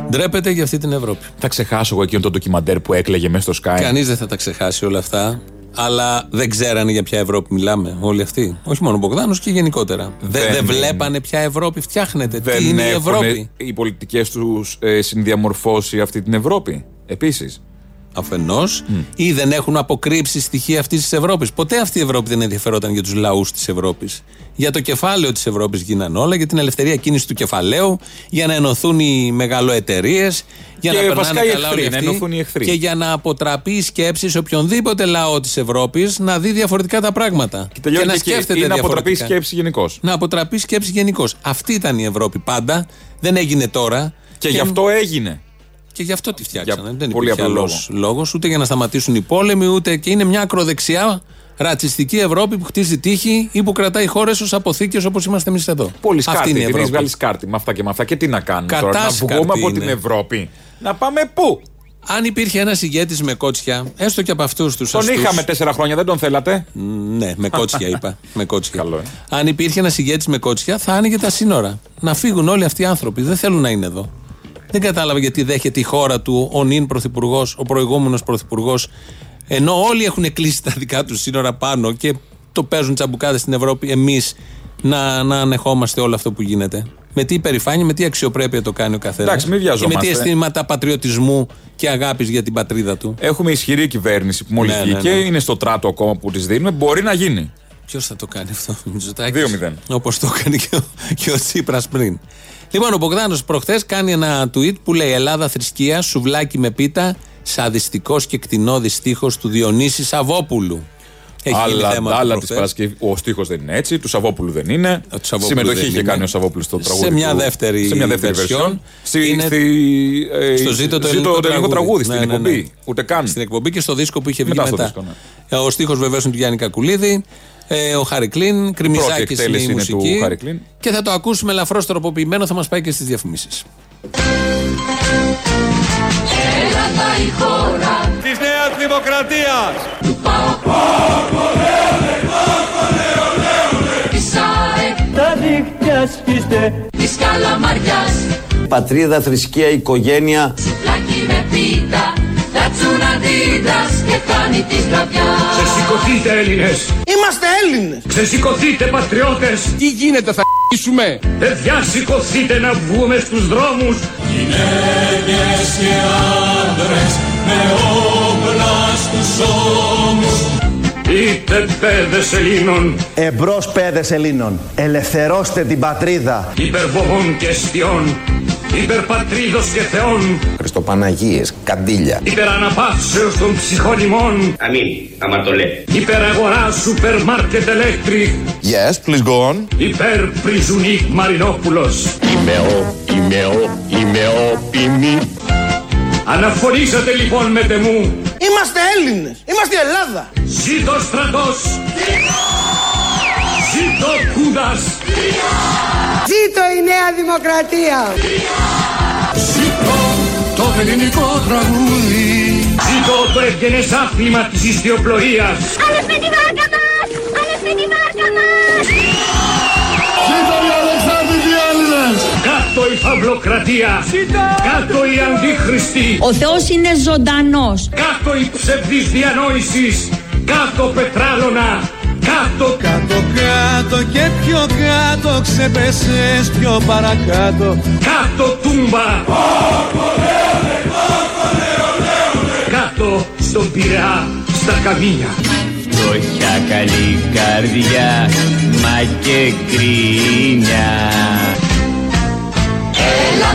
Ντρέπεται για αυτή την Ευρώπη. Θα ξεχάσω εγώ εκείνο το ντοκιμαντέρ που έκλαιγε μέσα στο Sky. Κανείς δεν θα τα ξεχάσει όλα αυτά. Αλλά δεν ξέρανε για ποια Ευρώπη μιλάμε όλοι αυτοί. Όχι μόνο ο Μπογδάνος και γενικότερα. Δεν, Δεν δεν είναι. βλέπανε ποια Ευρώπη φτιάχνεται. Δεν Τι είναι η έχουν Ευρώπη. οι πολιτικές τους ε, συνδιαμορφώσει αυτή την Ευρώπη. Επίσης. Αφενός, ή δεν έχουν αποκρύψει στοιχεία αυτής της Ευρώπης. Ποτέ αυτή η Ευρώπη δεν ενδιαφερόταν για τους λαούς της Ευρώπης. Για το κεφάλαιο της Ευρώπης γίνανε όλα, για την ελευθερία κίνησης του κεφαλαίου, για να ενωθούν οι μεγαλοεταιρείες, για Και να βασικά περνάνε οι καλά εχθροί, όλοι να αυτοί, ενωθούν οι εχθροί. Και για να αποτραπεί η σκέψη σε οποιονδήποτε λαό της Ευρώπης να δει διαφορετικά τα πράγματα. Και τελειώνει να και εκεί. σκέφτεται Ή να αποτραπεί η διαφορετικά. σκέψη γενικώς. Να αποτραπεί η σκέψη γενικώς. Αυτή ήταν η Ευρώπη πάντα. Δεν έγινε τώρα. Και γι' αυτό έγινε. Και γι' αυτό τη φτιάξανε. Για Δεν πολύ υπήρχε απλό άλλος λόγο. Ούτε για να σταματήσουν οι πόλεμοι, ούτε και είναι μια ακροδεξιά ρατσιστική Ευρώπη που χτίζει τείχη ή που κρατάει χώρες ως αποθήκες όπως είμαστε εμείς εδώ. Πολύ Αυτή σκάρτη. είναι η Την έχεις Ευρώπη. βγάλει σκάρτη με αυτά και με αυτά. Και τι να κάνουμε τώρα, να Κατάσκαρτη βγούμε από είναι. την Ευρώπη. Να πάμε πού; Αν υπήρχε ένας ηγέτης με κότσια, έστω και από αυτούς τους Τον είχαμε τέσσερα χρόνια, δεν τον θέλατε; Ναι, με κότσια είπα. με κότσια. Καλό, ε. Αν υπήρχε ένας ηγέτης με κότσια, θα άνοιγε τα σύνορα. Να φύγουν όλοι αυτοί οι άνθρωποι. Δεν θέλουν να είναι εδώ. Δεν κατάλαβα γιατί δέχεται η χώρα του ο νυν πρωθυπουργός, ο προηγούμενος πρωθυπουργός, ενώ όλοι έχουν κλείσει τα δικά τους σύνορα πάνω και το παίζουν τσαμπουκάδες στην Ευρώπη, εμείς να, να ανεχόμαστε όλο αυτό που γίνεται. Με τι υπερηφάνεια, με τι αξιοπρέπεια το κάνει ο καθένας. Εντάξει, μην Και με βιαζόμαστε. τι αισθήματα πατριωτισμού και αγάπης για την πατρίδα του. Έχουμε ισχυρή κυβέρνηση που μόλις Ναι, ναι, βγήκε, ναι. είναι στο τράτο ακόμα που της δίνουμε. Μπορεί να γίνει. Ποιος θα το κάνει αυτό, Μητσοτάκης; 2-0. Όπως το έκανε και ο, και ο Τσίπρας πριν. Λοιπόν, ο Μπογδάνος προχθές κάνει ένα tweet που λέει Ελλάδα θρησκεία, σουβλάκι με πίτα, σαδιστικός και κτηνόδης στίχος του Διονύση Σαββόπουλου. Έχει γίνει Αλλά, θέμα του άλλα της προχθές. Παρασκευή. Ο στίχος δεν είναι έτσι, του Σαββόπουλου δεν είναι. του Σαββόπουλου Συμμετοχή δεν είχε είναι. κάνει ο Σαββόπουλος στο Σε τραγούδι. μια του- δεύτερη σε μια δεύτερη version. version. Στη, Είναι στη, ε, στο ζήτο το ελληνικό ελληνικό τραγούδι, στην Ναι, ναι, ναι. εκπομπή. Ούτε καν. Στην εκπομπή και στο δίσκο που είχε βγει Μετά μετά. στο δίσκο, ναι. Ε, Ο στίχος βεβαίως είναι του Γιάννη Κακουλίδη. Ε, ο Χάρη Κλίν, Κρυμιζάκη είναι εκτέλεση η είναι του μουσική. Χάρη Κλίν. Και θα το ακούσουμε ελαφρώς τροποποιημένο, θα μας πάει και στις διαφημίσεις. της Νέας Δημοκρατίας. Τα δίκτυα στις είμαστε Της Καλαμαριάς Πατρίδα, θρησκεία, οικογένεια Σουφλάκι με πίτα Τατσούν αντίδρας και κάνει της βραδιάς Ξεσηκωθείτε Έλληνες. Είμαστε Έλληνες. Ξεσηκωθείτε πατριώτες. Τι γίνεται θα ***σουμε Παιδιά σηκωθείτε να βγούμε στους δρόμους. Γυναίκες και άντρες με όπλα στους ώμους Είτε παιδες Ελλήνων Εμπρός παιδες Ελλήνων Ελευθερώστε την πατρίδα. Υπερβογών και αιστιών Υπερπατρίδος και θεών. Χριστοπαναγίες, καντήλια. Υπεραναπαύσεως των ψυχολιμών Αμήν, αμαρτωλέ. Υπεραγορά σούπερ μάρκετ electric Yes, please go on. Υπερ Πριζουνίκ Μαρινόπουλος. Είμαι ο, είμαι ο, είμαι ο ποιμή Αναφωνήσατε λοιπόν με τεμού. Είμαστε Έλληνες. Είμαστε η Ελλάδα. Ζήτω στρατός. Ζήτω κούδας Ζήτω η Νέα Δημοκρατία. Ζήτω το ελληνικό τραγούδι. Ζήτω το ευγενές άθλημα της ιστιοπλοείας. Άνες με τη βάρκα μας! Άνες με τη βάρκα μας! Κάτω η φαυλοκρατία Κάτω οι αντίχριστοι Ο Θεός είναι ζωντανός. Κάτω η ψευδής διανόησης Κάτω πετράλωνα Κάτω. Κάτω κάτω και πιο κάτω Ξεπέσες πιο παρακάτω. Κάτω τούμπα. Κάτω στον Πειραιά Στα καμίνια. Φτωχιά καλή καρδιά Μα και κρίνια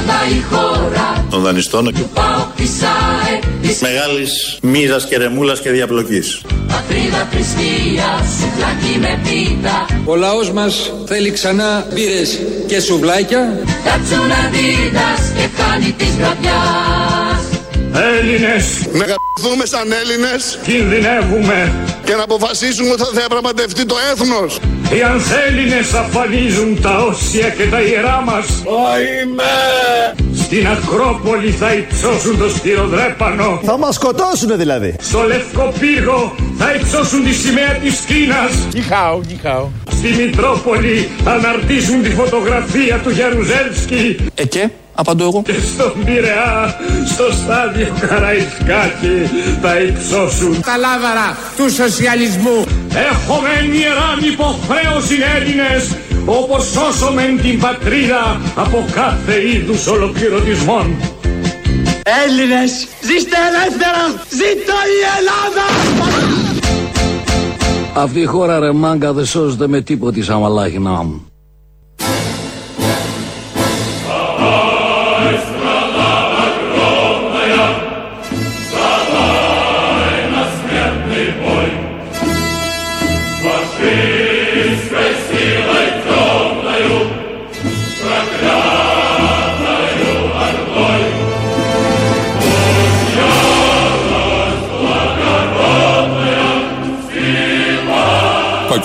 Ελλάδα η χώρα. Των δανειστών του ΠΑΟΚ της ΑΕ της μεγάλης μοίρας και ρεμούλας και διαπλοκής. Πατρίδα θρησκεία, σουφλάκι με πίτα. Ο λαός μας θέλει ξανά μπύρες και σουβλάκια. Τατσούν αντίδας και κάνει της βραδιάς Έλληνες. Να γαμπηθούμε σαν Έλληνες. Κινδυνεύουμε. Και να αποφασίσουμε ότι θα διαπραγματευτεί το έθνος. Οι ανθέλληνες αφανίζουν τα όσια και τα ιερά μας. Είμαι! Στην Ακρόπολη θα υψώσουν το στυροδρέπανο Θα μας σκοτώσουνε δηλαδή. Στο Λευκό Πύργο θα υψώσουν τη σημαία της Κίνας. Νιχάου, νιχάου. Στη Μητρόπολη θα αναρτήσουν τη φωτογραφία του Γιαρουζέλσκι Ε και, απαντώ εγώ. Και στον Πειραιά, στο στάδιο Καραϊσκάκη θα υψώσουν. Τα λάβαρα του σοσιαλισμού. Έχουμε ιεράν υποχρέωση Έλληνες όπως σώσομεν την πατρίδα από κάθε είδους ολοκληρωτισμών. Έλληνες ζήστε ελεύθερα! Ζήτω η Ελλάδα! Αυτή η χώρα ρε μάγκα δεν σώζεται με τίποτη της αμαλάχινά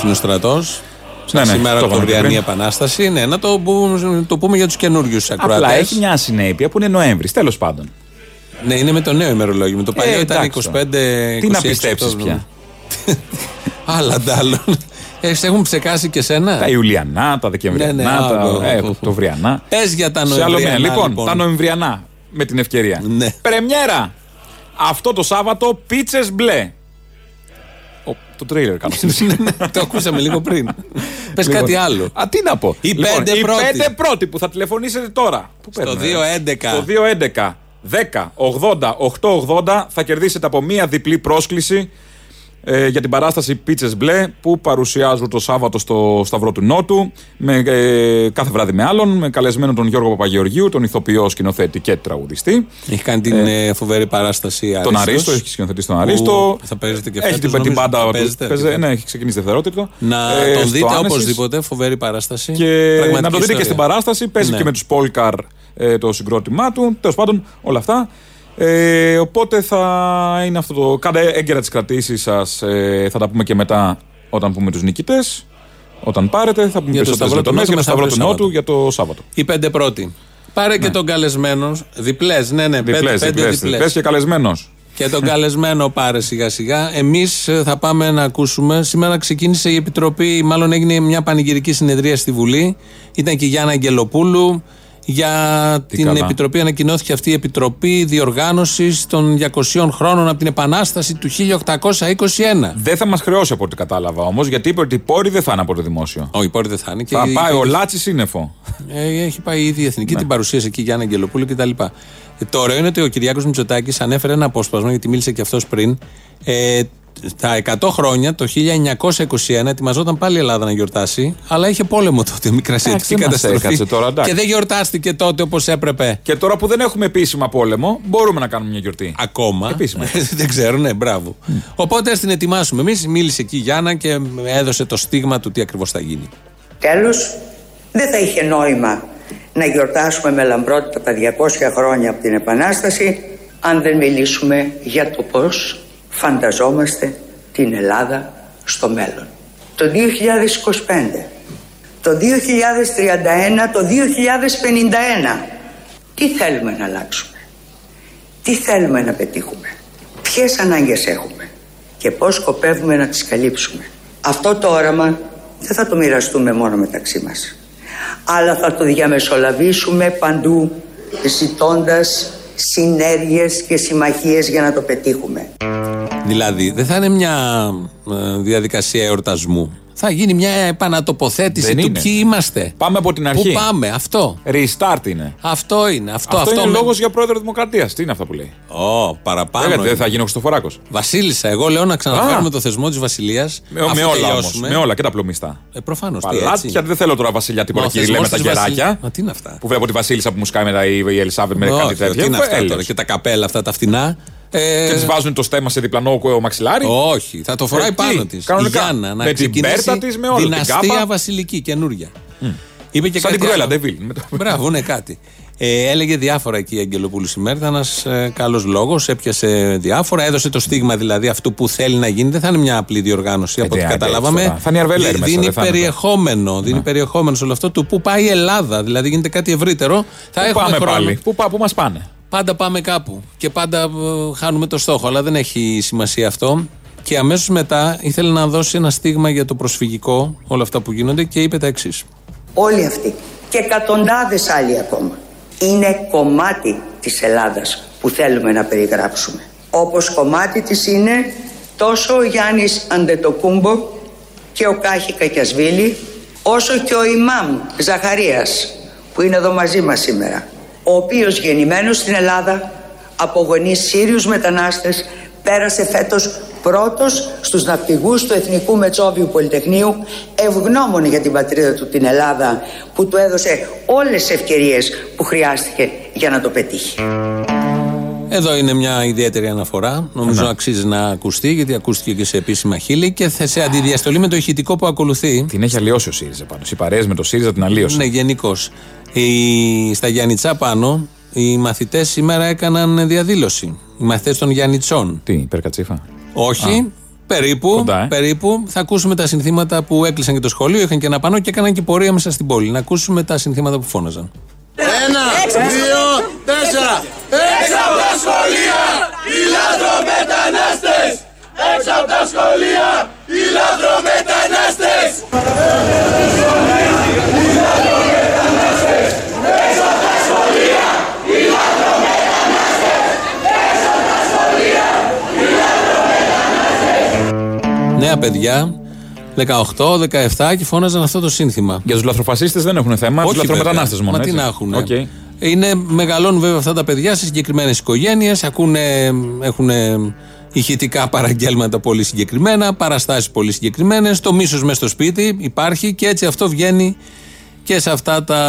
μου. Κόκκινο στρατός. Ναι, ναι, σήμερα το το είπαμε και Αυριανή πριν. Επανάσταση. Ναι, να το, πούμε- το πούμε για τους καινούριους ακροατές. Απλά έχει μια συνέπεια που είναι Νοέμβρης, τέλος πάντων. Ναι, είναι με το νέο ημερολόγιο. Με το παλιό Ε, ήταν εντάξει 25. Τι να 26 πιστέψεις Οκτώβρου. πια. Άλλα αντάλλων. Ε, σε έχουν ψεκάσει και σένα; Τα Ιουλιανά, τα Δεκεμβριανά, Ναι, ναι, τα άλλο. ε, Οκτωβριανά. Πες για τα Σε άλλο Νοεμβριανά. μήνα. Λοιπόν, λοιπόν. τα Νοεμβριανά με την ευκαιρία. Ναι. Πρεμιέρα! Αυτό το Σάββατο πίτσες μπλε. Ο, το τρέιλερ κάνω. το ακούσαμε λίγο πριν. Πες Λοιπόν, κάτι άλλο. Α, τι να πω. Οι Λοιπόν, πέντε οι πρώτοι. πέντε πρώτοι που θα τηλεφωνήσετε τώρα. Πού Στο παίρνουν, ε; 211. Στο 211 10 80 880 θα κερδίσετε από μία διπλή πρόσκληση ε, για την παράσταση Πίτσες Μπλε που παρουσιάζουν το Σάββατο στο Σταυρό του Νότου με, ε, κάθε βράδυ με άλλον με καλεσμένο τον Γιώργο Παπαγεωργίου, τον ηθοποιό σκηνοθέτη και τραγουδιστή. Έχει κάνει την ε, φοβερή παράσταση Τον Αρίστος, Αρίστο, έχει σκηνοθετήσει τον που Αρίστο. Θα παίζετε και Έχει φέτος, την, την νομίζω, πάντα θα που παίζετε, παίζει, δεν ναι, έχει ξεκινήσει δευτερότητο. Να Ε, τον στο δείτε Άνεσης. οπωσδήποτε. Φοβερή παράσταση. Και Πραγματική να το δείτε και ιστορία. στην παράσταση. Παίζει Ναι. και με τους Πόλκαρ ε, το συγκρότημά του. Τέλος πάντων, όλα αυτά. Ε, οπότε θα είναι αυτό το. Κάντε έγκαιρα τις κρατήσεις σας. Ε, θα τα πούμε και μετά όταν πούμε τους νικητές. Όταν πάρετε, θα πούμε Για το περισσότερε Σταυρό του λεπτομέρειε για το Νότου Σταυρό του μεθαύριο Νότου για το Σάββατο. Οι πέντε πρώτοι. Πάρε και τον καλεσμένο. Διπλές, ναι, ναι, Διπλές, πέντε, πέντε διπλές. διπλές. Διπλέ και καλεσμένος. Και τον καλεσμένο πάρε σιγά σιγά. Εμείς θα πάμε να ακούσουμε. Σήμερα ξεκίνησε η Επιτροπή, μάλλον έγινε μια πανηγυρική συνεδρία στη Βουλή. Ήταν και η Γιάννα Αγγελοπούλου. Για την καλά. Επιτροπή ανακοινώθηκε αυτή η Επιτροπή Διοργάνωσης των 200 χρόνων από την Επανάσταση του 1821. Δεν θα μας χρεώσει από ό,τι κατάλαβα όμως, γιατί είπε ότι οι πόροι δεν θα είναι από το δημόσιο. Όχι, οι πόροι δεν θα είναι. Θα Και πάει είπε- ο Λάτσι σύννεφο. Ε, έχει πάει ήδη η Εθνική, την παρουσίασε εκεί η Γιάννα Αγγελοπούλου κτλ. Ε, το ωραίο είναι ότι ο Κυριάκος Μητσοτάκης ανέφερε ένα απόσπασμα, γιατί μίλησε και αυτός πριν. Ε, τα 100 χρόνια, το 1921, ετοιμαζόταν πάλι η Ελλάδα να γιορτάσει, αλλά είχε πόλεμο τότε, μικρασιατική Εντάξει, δεν μας καταστροφή. έκατσε τώρα, εντάξει. και δεν γιορτάστηκε τότε όπως έπρεπε. Και τώρα που δεν έχουμε επίσημα πόλεμο, μπορούμε να κάνουμε μια γιορτή. Ακόμα. Επίσημα. δεν ξέρω, ναι, μπράβο. Οπότε ας την ετοιμάσουμε. Εμείς μίλησε εκεί η Γιάννα και έδωσε το στίγμα του τι ακριβώς θα γίνει. Τέλος, δεν θα είχε νόημα να γιορτάσουμε με λαμπρότητα τα 200 χρόνια από την Επανάσταση αν δεν μιλήσουμε για το πώς φανταζόμαστε την Ελλάδα στο μέλλον. Το 2025, το 2031, το 2051. Τι θέλουμε να αλλάξουμε, τι θέλουμε να πετύχουμε, ποιες ανάγκες έχουμε; Και πώς σκοπεύουμε να τις καλύψουμε; Αυτό το όραμα δεν θα το μοιραστούμε μόνο μεταξύ μας, αλλά θα το διαμεσολαβήσουμε παντού ζητώντας συνέργειες και συμμαχίες για να το πετύχουμε. Δηλαδή, δεν θα είναι μια ε, διαδικασία εορτασμού. Θα γίνει μια επανατοποθέτηση Δεν του είναι. ποιοι είμαστε. Πάμε από την αρχή. Πού πάμε, αυτό. Restart είναι. Αυτό είναι. Αυτό, Αυτό, είναι με- λόγος για πρόεδρο Δημοκρατίας. Τι είναι αυτό που λέει; Ω, παραπάνω. Βέβαια, είναι. δεν θα γίνει ο Χριστοφοράκος. Βασίλισσα, εγώ λέω να ξαναφέρουμε Α. το θεσμό της Βασιλείας. Με, με όλα όμως. Με όλα και τα πλωμιστά. Ε, Προφανώς. Παλάτια, δεν θέλω τώρα βασιλιά Μα ο τίποτα κύριε με θεσμός τα της Βασιλ- γεράκια. Μα τι είναι αυτά; Που βλέπω τη Βασίλισσα που μου σκάει μετά η, η Ελισάβετ με κάτι Όχι, τέτοιο. τι είναι αυτά Έλεος. τώρα. Και τα καπέλα αυτά τα φτηνά. Ε, Και τη βάζουν το στέμα σε διπλανό κο- μαξιλάρι. Όχι, θα το φοράει Εκεί, πάνω της. Η κανονικά. Γιάννα να Με την ξεκινήσει πέρτα της, με όλα, την Δυναστεία κάπα. βασιλική, καινούρια. Είπε και Σαν την κάτι Κρουέλα, άλλο. Ντεβίλ. Με το- Μπράβο, ναι, κάτι. Ε, έλεγε διάφορα εκεί η Αγγελοπούλου σήμερα. Ήταν ένα ε, καλός λόγος. Έπιασε διάφορα. Έδωσε το στίγμα δηλαδή αυτού που θέλει να γίνει. Δεν θα είναι μια απλή διοργάνωση από τι, ό,τι άντε, καταλάβαμε. τώρα. Θα είναι η Αρβελέρη Δι- μέσα, Δίνει δεν θα είναι Ναι. περιεχόμενο. Δίνει περιεχόμενο σε όλο αυτό του πού πάει η Ελλάδα. Δηλαδή γίνεται κάτι ευρύτερο. Θα Πού έχουμε πάμε χρόνο. πάλι; Πού, πά- πού μας πάνε; Πάντα πάμε κάπου και πάντα ε, χάνουμε το στόχο. Αλλά δεν έχει σημασία αυτό. Και αμέσως μετά ήθελε να δώσει ένα στίγμα για το προσφυγικό, όλα αυτά που γίνονται και είπε τα εξής. Όλοι αυτοί και εκατοντάδες άλλοι ακόμα είναι κομμάτι της Ελλάδας που θέλουμε να περιγράψουμε. Όπως κομμάτι της είναι τόσο ο Γιάννης Αντετοκούμπο και ο Κάχη Κακιασβίλη όσο και ο Ιμάμ Ζαχαρίας που είναι εδώ μαζί μας σήμερα ο οποίος γεννημένος στην Ελλάδα από γονείς Σύριους μετανάστες πέρασε φέτος πρώτος στους ναυπηγούς του Εθνικού Μετσόβιου Πολυτεχνείου ευγνώμων για την πατρίδα του την Ελλάδα που του έδωσε όλες τις ευκαιρίες που χρειάστηκε για να το πετύχει. Εδώ είναι μια ιδιαίτερη αναφορά. Νομίζω Ναι. αξίζει να ακουστεί, γιατί ακούστηκε και σε επίσημα χείλη και θε- σε αντιδιαστολή με το ηχητικό που ακολουθεί. Την έχει αλλοιώσει ο ΣΥΡΙΖΑ πάνω. Οι παρέες με το ΣΥΡΙΖΑ την αλλίωσε. Ναι, γενικώς. Στα Γιάννητσά πάνω, οι μαθητές σήμερα έκαναν διαδήλωση. Οι μαθητές των Γιάννητσών. Τι, υπερκατσίφα; Όχι. Περίπου, Κοντά, ε. περίπου. Θα ακούσουμε τα συνθήματα που έκλεισαν και το σχολείο, είχαν και ένα πανό και έκαναν και πορεία μέσα στην πόλη. Να ακούσουμε τα συνθήματα που φώναζαν. Ένα, δύο, τέσσερα. Έξω από τα σχολεία, οι λαθρομετανάστες! Έξω από τα σχολεία, οι λαθρομετανάστες! Έξω από τα σχολεία, οι λαθρομετανάστες! Έξω από τα σχολεία, οι λαθρομετανάστες! Νέα παιδιά, 18, 17 και φώναζαν αυτό το σύνθημα. Για τους λαθροφασίστες δεν έχουν θέμα. Τους Όχι, λαθρομετανάστες βέβαια. μόνο. Μα τι έτσι. να έχουν. Οκ. Είναι, μεγαλώνουν βέβαια αυτά τα παιδιά σε συγκεκριμένες οικογένειες, έχουν ηχητικά παραγγέλματα πολύ συγκεκριμένα, παραστάσεις πολύ συγκεκριμένες. Το μίσος μέσα στο σπίτι υπάρχει και έτσι αυτό βγαίνει και σε αυτά τα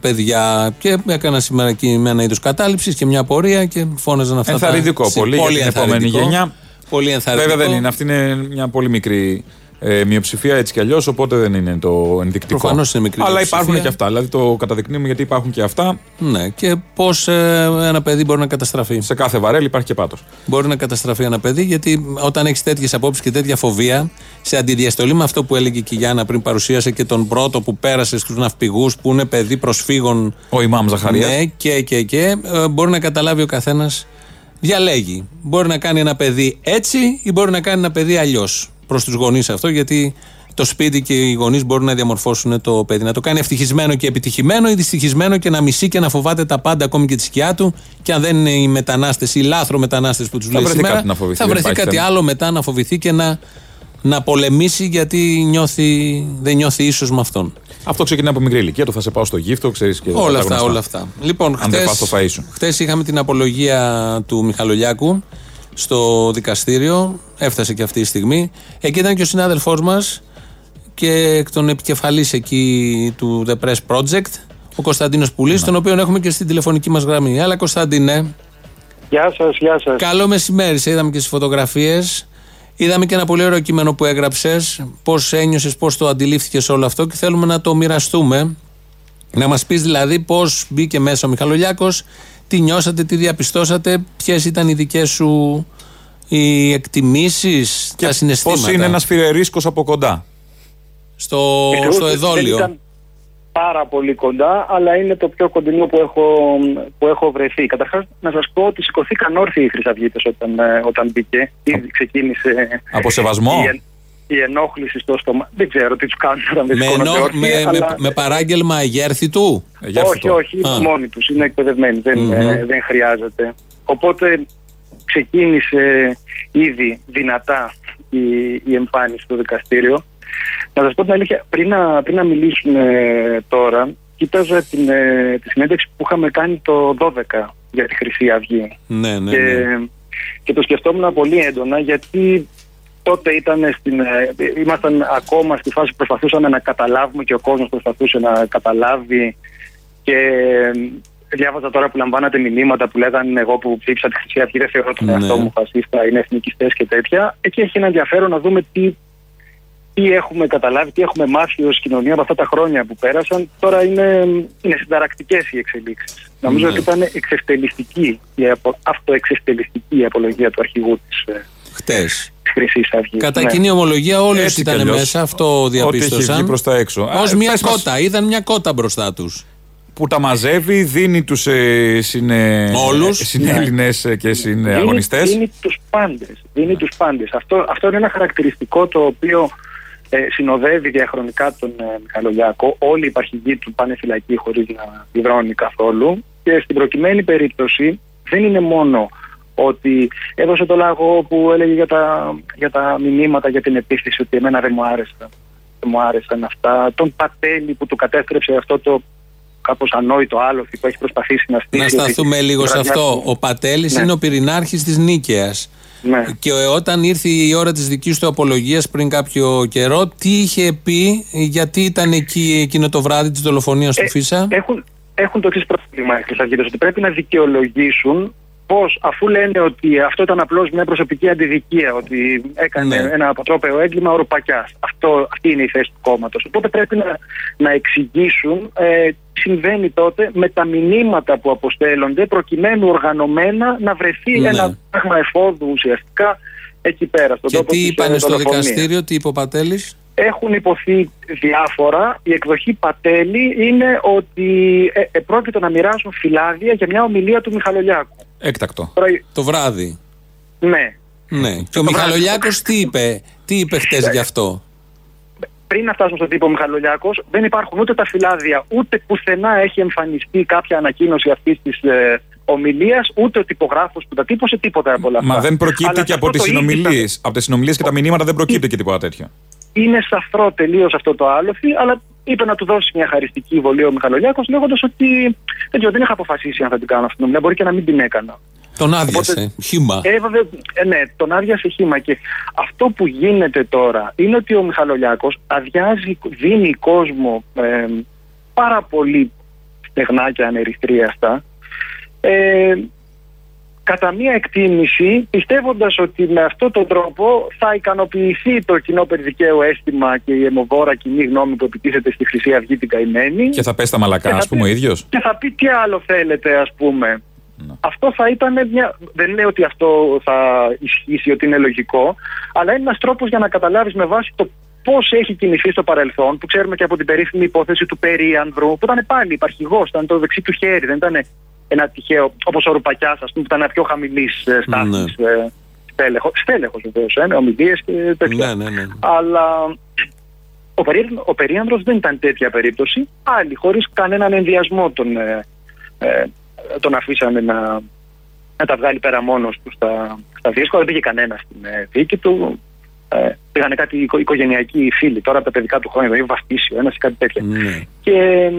παιδιά. Και έκανα σήμερα εκεί με ένα είδος κατάληψης και μια πορεία και φώναζαν αυτά Ενθαρρυντικό τα. πολύ, για την επόμενη ενθαρρυντικό. γενιά. Πολύ ενθαρρυντικό. Βέβαια δεν είναι. Αυτή είναι μια πολύ μικρή ε, μειοψηφία έτσι κι αλλιώς, οπότε δεν είναι το ενδεικτικό. Προφανώς είναι μικρή Αλλά μειοψηφία. υπάρχουν και αυτά. Δηλαδή το καταδεικνύουμε γιατί υπάρχουν και αυτά. Ναι, και πώς ένα παιδί μπορεί να καταστραφεί. Σε κάθε βαρέλ υπάρχει και πάτος. Μπορεί να καταστραφεί ένα παιδί, γιατί όταν έχεις τέτοιες απόψεις και τέτοια φοβία, σε αντιδιαστολή με αυτό που έλεγε και η Γιάννα πριν παρουσίασε και τον πρώτο που πέρασε στους ναυπηγούς, που είναι παιδί προσφύγων. Ο Ιμάμ Ζαχαρίας. Ναι, και, και, και. ε, μπορεί να καταλάβει ο καθένας Διαλέγει. Μπορεί να κάνει ένα παιδί έτσι ή μπορεί να κάνει ένα παιδί αλλιώς. Προς τους γονείς αυτό, γιατί το σπίτι και οι γονείς μπορούν να διαμορφώσουν το παιδί. Να το κάνει ευτυχισμένο και επιτυχημένο ή δυστυχισμένο και να μισεί και να φοβάται τα πάντα, ακόμη και τη σκιά του. Και αν δεν είναι οι μετανάστες ή λάθρο μετανάστες που τους λέει βρεθεί σήμερα, κάτι να φοβηθεί, θα δεν βρεθεί υπάρχει κάτι θέμα. άλλο μετά να φοβηθεί και να, να πολεμήσει γιατί νιώθει, δεν νιώθει ίσως με αυτόν. Αυτό ξεκινάει από μικρή ηλικία. Το θα σε πάω στο γύφτο, ξέρεις και Όλα τα αυτά, γνωστά. όλα αυτά. Λοιπόν, Αν δεν πας στο φαΐ σου. χτες είχαμε την απολογία του Μιχαλολιάκου στο δικαστήριο. Έφτασε και αυτή η στιγμή. Εκεί ήταν και ο συνάδελφός μας και εκ των επικεφαλής εκεί του The Press Project, ο Κωνσταντίνος Πουλής, τον οποίο έχουμε και στην τηλεφωνική μας γραμμή. Έλα Κωνσταντίνε. Γεια σας, γεια σας. Καλό μεσημέρι, σε είδαμε και στις φωτογραφίες. Είδαμε και ένα πολύ ωραίο κείμενο που έγραψες, πώς ένιωσες, πώς το αντιλήφθηκες όλο αυτό και θέλουμε να το μοιραστούμε. Να μας πεις δηλαδή πώς μπήκε μέσα ο Μιχαλολιάκος, τι νιώσατε, τι διαπιστώσατε, ποιες ήταν οι δικές σου οι εκτιμήσεις, τα συναισθήματα. Πώς είναι ένας φιρερίσκος από κοντά. στο, Δυστυχώς στο δεν εδόλιο. Ήταν πάρα πολύ κοντά, αλλά είναι το πιο κοντινό που έχω, που έχω βρεθεί. Καταρχάς, να σας πω ότι σηκωθήκαν όρθιοι οι Χρυσαυγίτες όταν, ε, όταν μπήκε. Ήδη ξεκίνησε Από σεβασμό; η, εν- η ενόχληση στο στόμα. Δεν ξέρω τι τους κάνουν όταν δεν Με, σηκώνονται ενό- όρθιοι, με, με, αλλά- με παράγγελμα αγέρθη του; όχι, όχι, είναι Α. μόνοι τους, είναι εκπαιδευμένοι, δεν, Μμμ. ε, δεν χρειάζεται. Οπότε ξεκίνησε ήδη δυνατά η, η εμφάνιση στο δικαστήριο. Να σας πω την αλήθεια, πριν να, πριν να μιλήσουμε τώρα, κοίταζα την, ε, τη συνέντευξη που είχαμε κάνει το 12 για τη Χρυσή Αυγή. Ναι, ναι, και, ναι. και το σκεφτόμουν πολύ έντονα γιατί τότε ήταν στην, ε, ήμασταν ακόμα στη φάση που προσπαθούσαμε να καταλάβουμε και ο κόσμος προσπαθούσε να καταλάβει και ε, διάβαζα τώρα που λαμβάνατε μηνύματα που λέγανε εγώ που ψήφισα τη Χρυσή Αυγή δεν θεωρώ τον Ναι. εαυτό μου φασίστα, είναι εθνικιστές και τέτοια. Εκεί έχει ένα ενδιαφέρον να δούμε τι, τι έχουμε καταλάβει, τι έχουμε μάθει ως κοινωνία από αυτά τα χρόνια που πέρασαν. Τώρα είναι, είναι συνταρακτικές οι εξελίξεις. Νομίζω Ναι. ότι ήταν εξευτελιστική, η απο, αυτοεξευτελιστική η απολογία του αρχηγού της, ε, Χτες. της Χρυσής Αυγής. Κατά Ναι. κοινή ομολογία όλοι Έτσι όσοι κι ήταν αλλιώς. μέσα, αυτό Ό,τι έχει διαπίστωσαν. βγει προς τα έξω. Α, Ως μια πες μας. κότα, είδαν μια κότα μπροστά τους. Που τα μαζεύει, δίνει του ε, συνε... Όλους. ε, συνέλληνες ε, και συναγωνιστέ. Δίνει, δίνει τους πάντες. Δίνει τους πάντες. Αυτό, αυτό είναι ένα χαρακτηριστικό το οποίο ε, συνοδεύει διαχρονικά τον ε, Μιχαλολιάκο. Όλοι οι υπαρχηγοί του πάνε φυλακή χωρίς να υδρώνει καθόλου. Και στην προκειμένη περίπτωση δεν είναι μόνο ότι έδωσε το λάγο που έλεγε για τα, για τα μηνύματα για την επίθεση ότι εμένα δεν μου άρεσαν. Δεν μου άρεσαν αυτά. Τον Πατέλη που του κατέστρεψε αυτό το κάπως ανόητο άλοθη που έχει προσπαθήσει να στήσει. Να ότι σταθούμε η λίγο σε βραδιά αυτό. του- Ο Πατέλης Ναι. είναι ο πυρηνάρχης της Νίκαιας. Ναι. Και όταν ήρθε η ώρα της δικής του απολογίας πριν κάποιο καιρό, τι είχε πει, γιατί ήταν εκεί εκείνο το βράδυ της δολοφονίας του Ε, Φίσα; Έχουν, έχουν το εξής πρόβλημα οι Χρυσαυγίτες, ότι πρέπει να δικαιολογήσουν πώς, αφού λένε ότι αυτό ήταν απλώς μια προσωπική αντιδικία, ότι έκανε Ναι. ένα αποτρόπαιο έγκλημα ο Ρουπακιά. Αυτή είναι η θέση του κόμματος. Οπότε πρέπει να, να εξηγήσουν ε, τι συμβαίνει τότε με τα μηνύματα που αποστέλλονται, προκειμένου οργανωμένα να βρεθεί Ναι. ένα πράγμα εφόδου ουσιαστικά εκεί πέρα. Στον Και τόπο τι της, είπανε ε, στο δολοφονίας. δικαστήριο, τι είπε ο Πατέλης; Έχουν υποθεί διάφορα. Η εκδοχή Πατέλη είναι ότι ε, ε, πρόκειται να μοιράσουν φυλάδια για μια ομιλία του Μιχαλολιάκου. Έκτακτο. Τώρα, Το βράδυ. ναι. Ναι. Και ο Μιχαλολιάκος τι είπε, τι είπε χτες γι' αυτό; Πριν να φτάσουμε στον τύπο Μιχαλολιάκος, δεν υπάρχουν ούτε τα φυλάδια, ούτε πουθενά έχει εμφανιστεί κάποια ανακοίνωση αυτής της ε, ομιλίας, ούτε ο τυπογράφος που τα τύπωσε, τίποτα από όλα αυτά. Μα δεν προκύπτει Αλλά και σε από αυτό τις το συνομιλίες. Από τις συνομιλίες και τα μηνύματα δεν προκύπτει και τίποτα τέτοιο. Είναι σαφρό τελείως αυτό το άλοθη, αλλά είπε να του δώσει μια χαριστική βολή ο Μιχαλολιάκος, λέγοντας ότι δεν, ξέρω, δεν είχα αποφασίσει αν θα την κάνω αυτή την ομιλία. Μπορεί και να μην την έκανα. Τον άδειασε. Χήμα. Ε, βέβαια, ε, ναι, τον άδειασε χήμα. Και αυτό που γίνεται τώρα είναι ότι ο Μιχαλολιάκος αδειάζει, δίνει κόσμο ε, πάρα πολύ στεγνά και ανερυθρίαστα. Ε, κατά μία εκτίμηση, πιστεύοντας ότι με αυτόν τον τρόπο θα ικανοποιηθεί το κοινό περιδικαίο αίσθημα και η αιμοβόρα κοινή γνώμη που επιτίθεται στη Χρυσή Αυγή την καημένη. Και θα πέσει τα μαλακά, Και ας θα πούμε, ο πει- ίδιος. Και θα πει τι άλλο θέλετε, ας πούμε. Αυτό θα ήταν μια. Δεν λέω ότι αυτό θα ισχύσει, ότι είναι λογικό, αλλά είναι ένας τρόπος για να καταλάβεις με βάση το πώς έχει κινηθεί στο παρελθόν, που ξέρουμε και από την περίφημη υπόθεση του Περίανδρου, που ήταν πάλι υπαρχηγός, ήταν το δεξί του χέρι, δεν ήταν ένα τυχαίο, όπως ο Ρουπακιάς, ας πούμε, που ήταν πιο χαμηλής ε, στάθμης Ναι. ε, στέλεχος, στέλεχος βεβαίως, ε, με ομιλίες και τέτοια. Ναι, ναι, ναι. Αλλά ο, περί, ο Περίανδρος δεν ήταν τέτοια περίπτωση. Άλλοι, χωρίς κανέναν ενδιασμό τον, ε, ε, τον αφήσανε να, να τα βγάλει πέρα μόνος του στα, στα δύσκολα. Δεν πήγε κανένα στην ε, δίκη του. Ε, πήγανε κάτι οικο, οικογενειακοί φίλοι τώρα από τα παιδικά του χρόνια, δηλαδή βαφτίσιο, ένας ή κάτι τέτοια. Ναι. Και ε,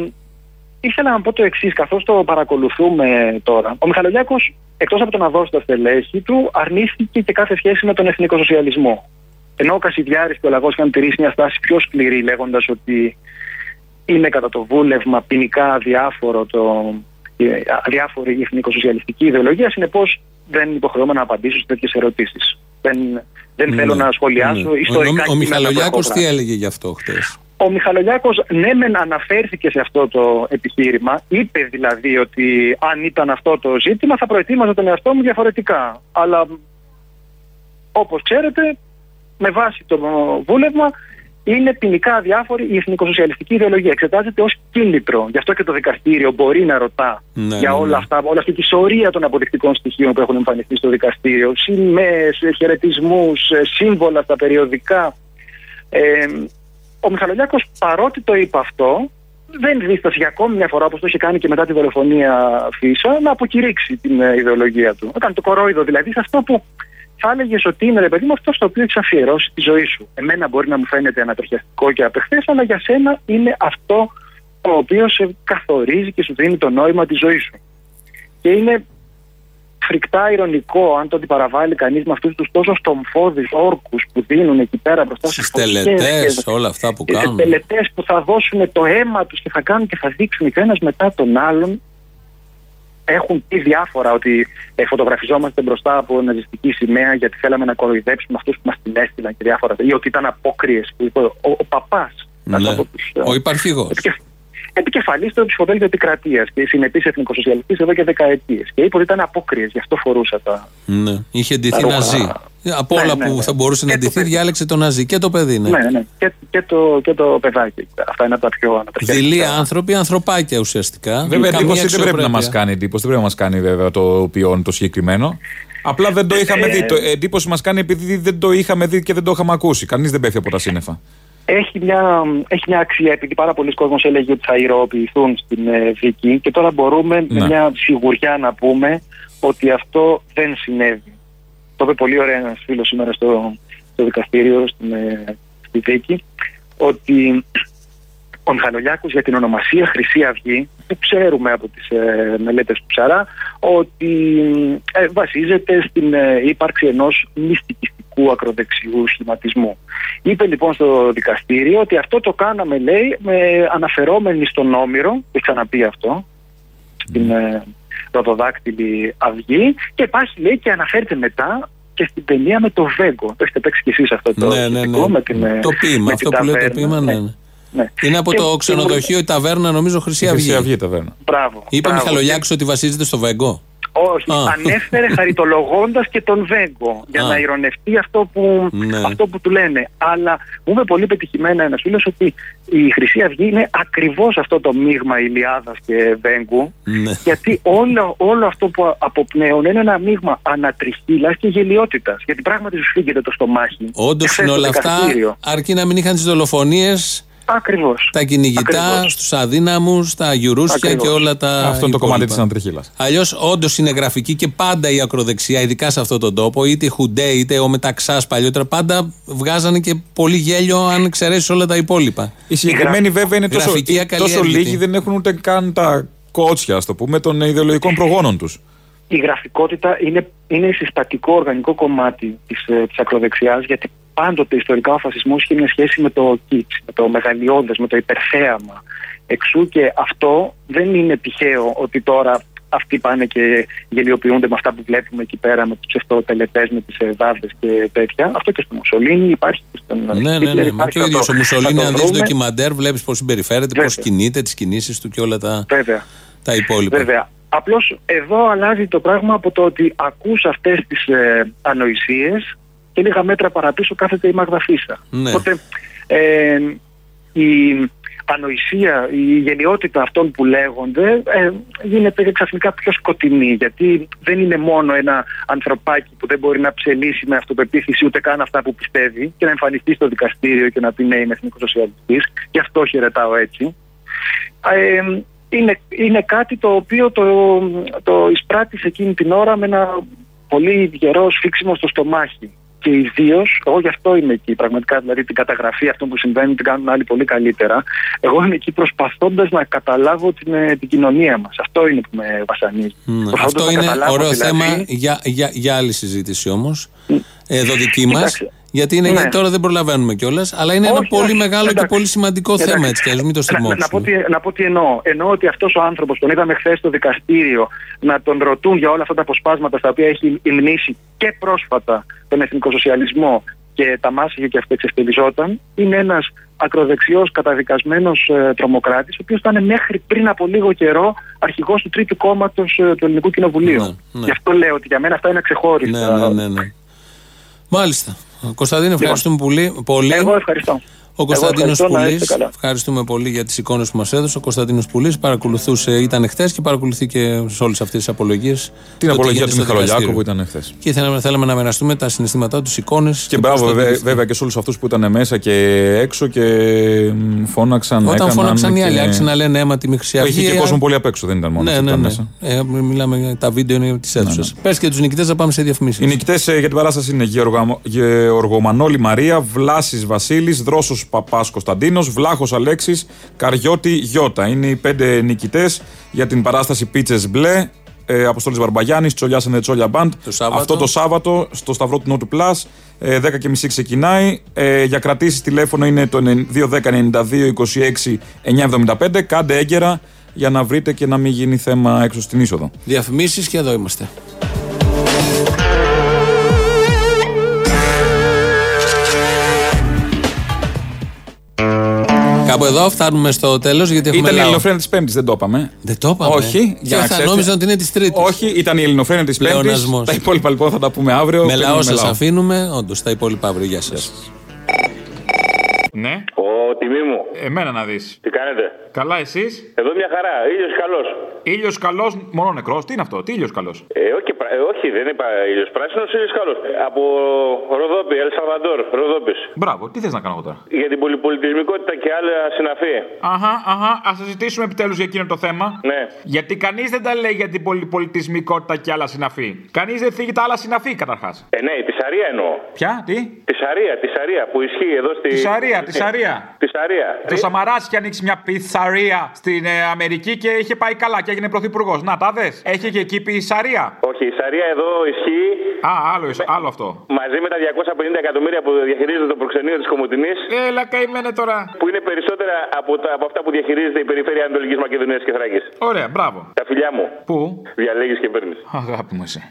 ήθελα να πω το εξής, καθώς το παρακολουθούμε τώρα. Ο Μιχαλολιάκος, εκτός από το να δώσει τα στελέχη του, αρνήθηκε και κάθε σχέση με τον εθνικό σοσιαλισμό. Ενώ ο Κασιδιάρης και ο Λαγός είχαν τηρήσει μια στάση πιο σκληρή, λέγοντας ότι είναι κατά το βούλευμα ποινικά αδιάφορο το, ε, αδιάφορη η εθνικοσοσιαλιστική ιδεολογία, συνεπώς δεν υποχρεώμαι να απαντήσω σε τέτοιες ερωτήσεις. Δεν, δεν θέλω να σχολιάσω Ναι. ιστορικά Ο, ο, ο κείμενα που Μιχαλολιάκος έχω τι γράψει. έλεγε γι' αυτό χτε. Ο Μιχαλολιάκος ναι μεν αναφέρθηκε σε αυτό το επιχείρημα, είπε δηλαδή ότι αν ήταν αυτό το ζήτημα θα προετοίμαζα τον εαυτό μου διαφορετικά. Αλλά όπως ξέρετε, με βάση το βούλευμα είναι ποινικά αδιάφορη η εθνικοσοσιαλιστική ιδεολογία. Εξετάζεται ως κίνητρο. Γι' αυτό και το δικαστήριο μπορεί να ρωτά Ναι, για ναι, όλα ναι. αυτά, όλα αυτή τη σωρία των αποδεικτικών στοιχείων που έχουν εμφανιστεί στο δικαστήριο. Σημαίες, χαιρετισμούς, σύμβολα στα περιοδικά. Ε, ο Μιχαλολιάκος παρότι το είπε αυτό, δεν δίστασε για ακόμη μια φορά, όπως το είχε κάνει και μετά τη δολοφονία Φίσα, να αποκηρύξει την ε, ιδεολογία του. Έκανε το κορόιδο δηλαδή σε αυτό που θα έλεγες ότι είναι ρε παιδί μου αυτό στο οποίο έχεις αφιερώσει τη ζωή σου. Εμένα μπορεί να μου φαίνεται ανατριχιαστικό και απεχθές, αλλά για σένα είναι αυτό το οποίο σε καθορίζει και σου δίνει το νόημα της ζωής σου. Και είναι φρικτά ηρωνικό αν το αντιπαραβάλλει κανείς με αυτούς τους τόσο στομφώδεις όρκους που δίνουν εκεί πέρα μπροστά στις Στις τελετέ, όλα αυτά που και κάνουν. τελετέ που θα δώσουν το αίμα τους και θα κάνουν και θα δείξουν και ένας μετά τον άλλον. Έχουν πει διάφορα ότι ε, φωτογραφιζόμαστε μπροστά από ναζιστική σημαία γιατί θέλαμε να κοροϊδέψουμε αυτούς που μας την έστειλαν και διάφορα. Ή ότι ήταν απόκριες που είπε ο, ο παπάς. Ναι. Ο υπαρχηγός. Επικεφαλής του ψηφοδέλτιο επικρατείας και συνεπής εθνικοσοσιαλιστής εδώ και δεκαετίες. Και είπε ότι ήταν απόκριες, γι' αυτό φορούσα τα. Ναι. Είχε ντυθεί Τα ρούχα. ναζί. Από Ναι, όλα ναι, που ναι. θα μπορούσε να ντυθεί, διάλεξε το ναζί. Και το παιδί, ναι. Ναι, ναι. Και, και, το, και το παιδάκι. Αυτά είναι από τα πιο ανατριχιαστικά. Δειλοί άνθρωποι, ανθρωπάκια ουσιαστικά. Βέβαια, Καμία εντύπωση δεν πρέπει να αξιοπρέπεια. μας κάνει εντύπωση. Δεν πρέπει να μας κάνει βέβαια το ποιόν το συγκεκριμένο. Απλά δεν το είχαμε Ε, δει. Το εντύπωση μας κάνει επειδή δεν το είχαμε δει και δεν το είχαμε ακούσει. Κανείς δεν πέφτει από τα σύννεφα. Έχει μια, έχει μια αξία επειδή πάρα πολλοί κόσμος έλεγε ότι θα ηρωοποιηθούν στην ε, δίκη και τώρα μπορούμε με Ναι. μια σιγουριά να πούμε ότι αυτό δεν συνέβη. Το είπε πολύ ωραία ένας φίλος σήμερα στο, στο δικαστήριο, στην, ε, στη δίκη, ότι ο Μιχαλολιάκος για την ονομασία Χρυσή Αυγή, που ξέρουμε από τις ε, μελέτες του Ψαρά, ότι ε, βασίζεται στην ε, ύπαρξη ενός μυστικιστικού ακροδεξιού σχηματισμού. Είπε λοιπόν στο δικαστήριο ότι αυτό το κάναμε, λέει, με αναφερόμενοι στον Όμηρο, το έχει ξαναπεί αυτό, στην ε, Ροδοδάκτυλη Αυγή, και υπάρχει, λέει, και αναφέρεται μετά και στην ταινία με το Βέγκο. Το έχετε παίξει κι εσείς αυτό το Ναι, ναι, ηχητικό ναι. με την, ε, Το ποίημα, με αυτό την που λέει το ταβέρνα. ποίημα, ναι. ναι. Ναι. Είναι από Και- το και μου- ξενοδοχείο η ταβέρνα, νομίζω Χρυσή Αυγή. Χρυσή Αυγή ταβέρνα. Μπράβο. Είπε ο μπράβο. Μιχαλολιάκης ότι βασίζεται στο Βέγκο. Όχι, Α. ανέφερε χαριτολογώντας και τον Βέγκο για Α. να ηρωνευτεί αυτό που, Ναι. αυτό που του λένε. Αλλά μου είπε πολύ πετυχημένα ένας φίλος ότι η Χρυσή Αυγή είναι ακριβώς αυτό το μείγμα Ηλιάδας και Βέγκου Ναι. γιατί όλο, όλο αυτό που αποπνέουν είναι ένα μείγμα ανατριχύλας και γελιότητας. Γιατί πράγματι σου φύγεται το στομάχι. Όντως Χθες είναι στο όλα αυτά, δικαστήριο. αρκεί να μην είχαν τις δολοφονίες, Ακριβώς. τα κυνηγητά, Ακριβώς. στους αδύναμους, τα γιουρούσια Ακριβώς. και όλα τα. Αυτό είναι το κομμάτι υπόλοιπα. της αντριχίλα. Αλλιώς, όντως είναι γραφική και πάντα η ακροδεξιά, ειδικά σε αυτόν τον τόπο, είτε η Χουντέ είτε ο Μεταξάς παλιότερα, πάντα βγάζανε και πολύ γέλιο αν εξαιρέσεις όλα τα υπόλοιπα. Οι συγκεκριμένοι βέβαια είναι τόσο, Γραφική τόσο ακαλλιέργητη. λίγοι, δεν έχουν ούτε καν τα κότσια, ας το πούμε, των ιδεολογικών προγόνων τους. η γραφικότητα είναι, είναι συστατικό οργανικό κομμάτι της, ε, της ακροδεξιάς γιατί πάντοτε ιστορικά ο φασισμός είχε μια σχέση με το κίτς, με το μεγαλειώδες, με το υπερθέαμα. Εξού και αυτό δεν είναι τυχαίο ότι τώρα αυτοί πάνε και γελιοποιούνται με αυτά που βλέπουμε εκεί πέρα με τους ψευτοτελετές, με τις ε, δάβδες και τέτοια. Αυτό και στο Μουσολίνι υπάρχει και στον Ναι, ναι, Χίτλερ ναι. Μα υπάρχει, και ο θα ίδιος το- ο Μουσολίνη, θα το αν δεις βρούμε. ντοκιμαντέρ, βλέπεις πώς συμπεριφέρεται, πώς Βέβαια. κινείται, τις κινήσεις του και όλα τα, Βέβαια. τα υπόλοιπα. Βέβαια. Απλώς εδώ αλλάζει το πράγμα από το ότι ακούς αυτές τις ε, ανοησίες και λίγα μέτρα παραπίσω κάθεται η Μαγδαφίσα. Ναι. Οπότε ε, η, ανοησία, η γενιότητα αυτών που λέγονται ε, γίνεται ξαφνικά πιο σκοτεινή γιατί δεν είναι μόνο ένα ανθρωπάκι που δεν μπορεί να ψελίσει με αυτοπεποίθηση ούτε καν αυτά που πιστεύει και να εμφανιστεί στο δικαστήριο και να πει ναι είμαι εθνικός σοσιαλιστής και αυτό χαιρετάω έτσι. Ε, είναι, είναι κάτι το οποίο το, το εισπράττεις εκείνη την ώρα με ένα πολύ γερό σφίξιμο στο στομάχι. Και ιδίως, εγώ γι' αυτό είμαι εκεί. Πραγματικά, δηλαδή την καταγραφή αυτών που συμβαίνουν την κάνουν άλλοι πολύ καλύτερα. Εγώ είμαι εκεί προσπαθώντας να καταλάβω την, ε, την κοινωνία μας. Αυτό είναι που με βασανίζει. Ναι. Προσπαθώντας Αυτό να είναι καταλάβω, ωραίο δηλαδή, θέμα για, για, για άλλη συζήτηση όμως. Εδώ δική μας. Κοιτάξτε. Γιατί είναι, Ναι. γιατί τώρα δεν προλαβαίνουμε κιόλας. Αλλά είναι ένα Όχι, πολύ όχι. μεγάλο και Εντάξει. πολύ σημαντικό Εντάξει. θέμα έτσι κι αλλιώς, Μην το Να, να, πω στριμώξουμε. τι, να πω τι εννοώ. Εννοώ ότι αυτός ο άνθρωπος, τον είδαμε χθες στο δικαστήριο να τον ρωτούν για όλα αυτά τα αποσπάσματα στα οποία έχει υμνήσει και πρόσφατα τον εθνικό σοσιαλισμό και τα μάσηγε και αυτοεξευτελιζόταν. Είναι ένας ακροδεξιός καταδικασμένος ε, τρομοκράτης, ο οποίος ήταν μέχρι πριν από λίγο καιρό αρχηγός του τρίτου κόμματος του Ελληνικού Κοινοβουλίου. ναι. Γι' αυτό λέω ότι για μένα αυτά είναι ξεχώριστα. Ναι, ναι, ναι, ναι. Μάλιστα. Κωνσταντίνε, ευχαριστούμε πολύ. πολύ. Λοιπόν, Εγώ ευχαριστώ. Ο Κωνσταντίνος ευχαριστώ, να Πουλής. είστε καλά. Ευχαριστούμε πολύ για τις εικόνες που μας έδωσε. Ο Κωνσταντίνος Πουλής παρακολουθούσε, ήταν χθες και παρακολουθεί και σε όλες αυτές τις απολογίες. Την απολογία του Μιχαλολιάκου που ήταν χθες. Και θέλαμε, θέλαμε να μοιραστούμε τα συναισθήματά τους, εικόνες. Και μπράβο βέβαια, βέβαια και σε όλους αυτούς που ήταν μέσα και έξω και μ, φώναξαν. Όταν έκαναν φώναξαν οι και- άλλοι, άρχισαν να λένε αίμα τη μη χρυσή αυγή. Είχε και ε, κόσμο πολύ απ' έξω, δεν ήταν μόνο Ναι, αυτοί που ναι, ήταν ναι. μέσα. Ε, μιλάμε για τα βίντεο είναι τη αίθουσα. Πες και τους νικητές να πάμε σε διαφημίσεις. Οι νικητές για την παράσταση είναι Γεωργα- Γεωργομανόλη Μαρία, Βλάσης Βασίλης, Δρόσος Παπάς Κωνσταντίνος, Βλάχος Αλέξης, Καριώτη Γιώτα. Είναι οι πέντε νικητές για την παράσταση Πίτσες Μπλε. Ε, Αποστόλης Μπαρμπαγιάννη, Τσολιάς and the Τσόλια Band. Σάββατο. Αυτό το Σάββατο στο Σταυρό του Νότου Plus. Ε, 10.30 ξεκινάει. Ε, για κρατήσεις τηλέφωνο είναι το 210-92-26 975. Κάντε έγκαιρα για να βρείτε και να μην γίνει θέμα έξω στην είσοδο. Διαφημίσεις και εδώ είμαστε. Κάπου εδώ φτάνουμε στο τέλος γιατί έχουμε Ήταν η λαό. Ελληνοφρένεια της Πέμπτης, δεν το είπαμε. Δεν το είπαμε. Όχι, για να θα ξέρετε. νόμιζα ότι είναι της Τρίτης. Όχι, ήταν η Ελληνοφρένεια της Πέμπτης. Πλεονασμός. Τα υπόλοιπα λοιπόν θα τα πούμε αύριο. Με λαό Παίρνουμε σα αφήνουμε. Όντως, τα υπόλοιπα αύριο. Γεια σας. Ναι. Ο τιμή μου. Εμένα να δεις. Τι κάνετε; Καλά, εσείς; Εδώ μια χαρά. Ήλιος καλός. Ήλιος καλός, μόνο νεκρός. Τι είναι αυτό, τι ήλιος καλός; Ε, όχι, πρα- ε, όχι, δεν είπα ήλιος πράσινος, ήλιος καλός. Από Ροδόπη, Ελ Σαλβαντόρ, Ροδόπης. Μπράβο, τι θες να κάνω εγώ τώρα; Για την πολυπολιτισμικότητα και άλλα συναφή. Αχα, αχα, ας συζητήσουμε επιτέλους για εκείνο το θέμα. Ναι. Γιατί κανείς δεν τα λέει για την πολυπολιτισμικότητα και άλλα συναφή. Κανείς δεν θίγει τα άλλα συναφή καταρχάς. Ε, ναι, τη Σαρία εννοώ. Ποια, τι; Τη Σαρία, τη Σαρία που ισχύει εδώ στη. Τη Σαρία, τη Σαρία. Τη Σαρία. Το Σαμαράς είχε ανοίξει μια πιτσαρία στην ε, Αμερική και είχε πάει καλά και έγινε πρωθυπουργός. Να τα δες. Έχει και εκεί πιτσαρία. Όχι, η Σαρία εδώ ισχύει Α, άλλο, άλλο αυτό. μαζί με τα 250 εκατομμύρια που διαχειρίζεται το προξενείο της Κομωτινής. Έλα, καημένε τώρα. Που είναι περισσότερα από, τα, από αυτά που διαχειρίζεται η περιφέρεια Ανατολικής Μακεδονίας και Θράκης. Ωραία, μπράβο. Τα φιλιά μου. Πού; Διαλέγεις και παίρνεις. Αγάπη μου εσύ.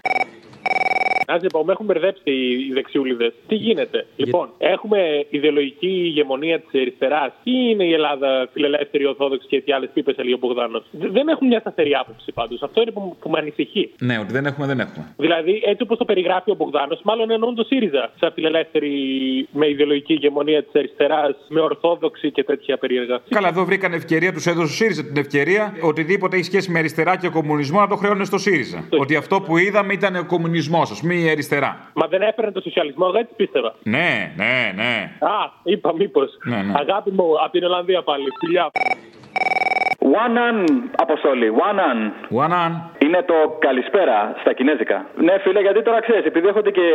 Να σε πω, με έχουν μπερδέψει οι δεξιούλιδες. Τι γίνεται; Λοιπόν, έχουμε ιδεολογική ηγεμονία της αριστεράς ή είναι η Ελλάδα φιλελεύθερη, ορθόδοξη και τι άλλες πίπες, έλεγε ο Μπογδάνο. Δεν έχουν μια σταθερή άποψη πάντως. Αυτό είναι που, που με ανησυχεί. Ναι, ότι δεν έχουμε, δεν έχουμε. Δηλαδή, έτσι όπως το περιγράφει ο Μπογδάνος, μάλλον εννοούν το ΣΥΡΙΖΑ σαν φιλελεύθερη με ιδεολογική ηγεμονία της αριστεράς, με ορθόδοξη και τέτοια περίεργα. Καλά, εδώ βρήκαν ευκαιρία, τους έδωσε ο ΣΥΡΙΖΑ την ευκαιρία οτιδήποτε έχει σχέση με αριστερά και κομμουνισμό να το χρεώνουν στο ΣΥΡΙΖΑ. Ότι αυτό που είδαμε ήταν ο κομμουνισμός, α πούμε, η αριστερά. Μα δεν έφεραν το σοσιαλισμό, εγώ έτσι πίστευα. Ναι, ναι, ναι. Α, είπα μήπως. Ναι, ναι. Αγάπη μου, από την Ολλανδία πάλι. Φιλιά. One an, Αποστόλη, one an. One an. Είναι το καλησπέρα στα κινέζικα. Ναι, φίλε, γιατί τώρα ξέρεις, επειδή έρχονται και...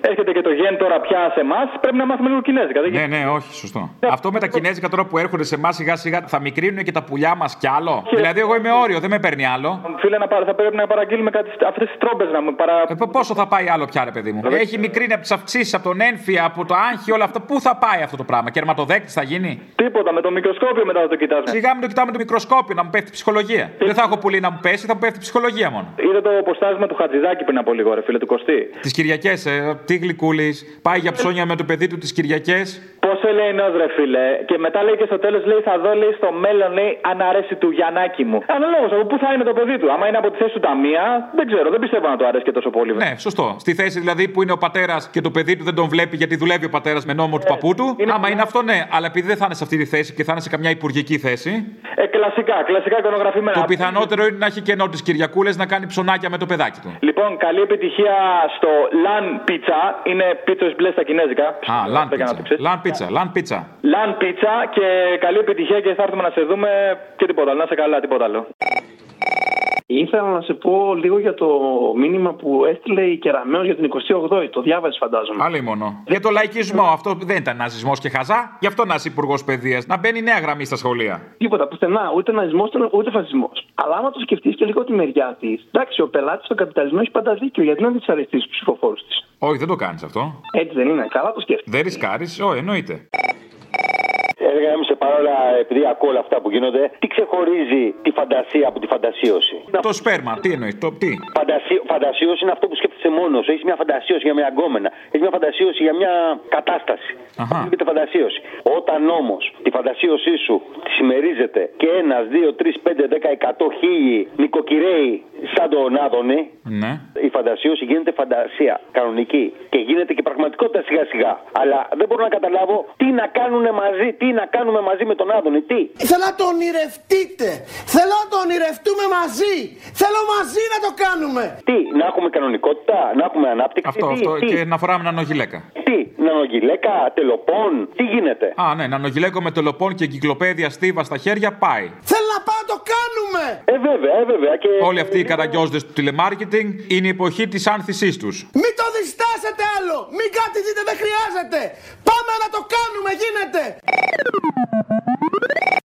έρχεται και το γεν τώρα πια σε εμάς, πρέπει να μάθουμε λίγο κινέζικα. Δεν Ναι, ναι, όχι, σωστό. Αυτό με τα κινέζικα τώρα που έρχονται σε εμάς σιγά σιγά θα μικρύνουν και τα πουλιά μας κι άλλο; Δηλαδή, εγώ είμαι όριο, δεν με παίρνει άλλο. Φίλε, να πάρε, θα πρέπει να παραγγείλουμε κάτι αυτές τις τρόμπες να μου παρα. Ε, πο- πόσο θα πάει άλλο πια, ρε παιδί μου; Έχει μικρύνει από τις αυξήσεις, από τον ένφια, από το άγχη, όλα αυτά. Πού θα πάει αυτό το πράγμα; Κερματοδέκτη θα γίνει; Τίποτα, με το μικροσκόπιο μετά θα το κοιτάζουμε. Σιγά μην το κοιτάμε το μικροσκόπιο να μου πέφτει η ψυχολογία. Δεν θα έχω πουλί να μου πέσει, θα μου πέφτει η ψυχολογία μόνο. Είδε το ποστάσμα του Χατζηδάκη πριν από λίγο, ρε φίλε του Κωστή. Τις Κυριακές, ε, τι γλυκούλης. Πάει για ψώνια με το παιδί του τις Κυριακές. Πόσα τόσο ελεηνό, ρε φίλε. Και μετά λέει και στο τέλος, λέει, θα δω, λέει, στο μέλλον, λέει, αν αρέσει του Γιαννάκη μου. Αναλόγως από πού θα είναι το παιδί του. Άμα είναι από τη θέση του ταμεία, δεν ξέρω, δεν πιστεύω να το αρέσει και τόσο πολύ. Ναι, σωστό. Στη θέση δηλαδή που είναι ο πατέρας και το παιδί του δεν τον βλέπει γιατί δουλεύει ο πατέρας με νόμο του παππού του. Άμα είναι αυτό, ναι. Αλλά επειδή δεν θα είναι σε αυτή τη θέση και θα είναι σε καμιά υπουργική θέση. Ε, κλασικά, κλασικά εικονογραφημένα. Το πιθανότερο είναι να έχει κενό της Κυριακούλε να κάνει ψωνάκια με το παιδάκι του. Λοιπόν, καλή επιτυχία στο Lan Pizza. Είναι πίτσο μπλε στα κινέζικα. Α, λαν πίτσα. Λαν πίτσα, λαν πίτσα. Lan Pizza και καλή επιτυχία και θα έρθουμε να σε δούμε και τίποτα. άλλο. Να σε καλά, τίποτα άλλο. Ήθελα να σε πω λίγο για το μήνυμα που έστειλε η Κεραμέως για την 28η. Το διάβασες, φαντάζομαι. Άλλη μόνο. Για το λαϊκισμό, αυτό δεν ήταν ναζισμός και χαζά. Γι' αυτό να είσαι υπουργός παιδείας. Να μπαίνει νέα γραμμή στα σχολεία. Τίποτα, πουθενά. Ούτε ναζισμός ούτε φασισμός. Αλλά άμα το σκεφτείς και λίγο τη μεριά της, εντάξει, ο πελάτης στον καπιταλισμό έχει πάντα δίκιο. Γιατί να δυσαρεστείς τους ψηφοφόρους της. Όχι, δεν το κάνεις αυτό. Έτσι δεν είναι. Καλά το σκέφτεσαι. Δεν ρισκάρεις, όχι, εννοείται. Έργα μου σε παρόλα, επειδή ακούω όλα αυτά που γίνονται, τι ξεχωρίζει τη φαντασία από τη φαντασίωση; Το σπέρμα, τι εννοείς, το τι; Φαντασί... Φαντασίωση είναι αυτό που σκέφτεσαι μόνος σου. Έχεις μια φαντασίωση για μια γκόμενα. Έχεις μια φαντασίωση για μια κατάσταση. Αχα. Αυτό λέγεται φαντασίωση. Όταν όμως τη φαντασίωσή σου τη συμμερίζεται και ένας, δύο, τρεις, πέντε, δέκα, εκατό χίλιοι νοικοκυρέοι σαν τον Άδωνη, Ναι. η φαντασίωση γίνεται φαντασία κανονική και γίνεται και πραγματικότητα σιγά σιγά. Αλλά δεν μπορώ να καταλάβω τι να κάνουν μαζί, τι να κάνουμε μαζί με τον Άδωνη, τι; Θέλω να το ονειρευτείτε. Θέλω να το ονειρευτούμε μαζί. Θέλω μαζί να το κάνουμε. Τι, να έχουμε κανονικότητα, να έχουμε ανάπτυξη. Αυτό, τι, αυτό. τι, Και να φοράμε νανογιλέκα. τι, νανογιλέκα, τελοπών, τι γίνεται; Α, ναι, νανογιλέκο με τελοπών και κυκλοπαίδια στίβα στα χέρια πάει. Θέλω να πάω να το κάνουμε. Ε, βέβαια, ε, βέβαια. Και... Όλοι αυτοί οι καραγκιόζδε του τηλεμάρκετινγκ είναι η εποχή της άνθησής τους. Μην το χρειάζεται άλλο. Μην κάτι δείτε, δεν χρειάζεται. Πάμε να το κάνουμε, γίνεται.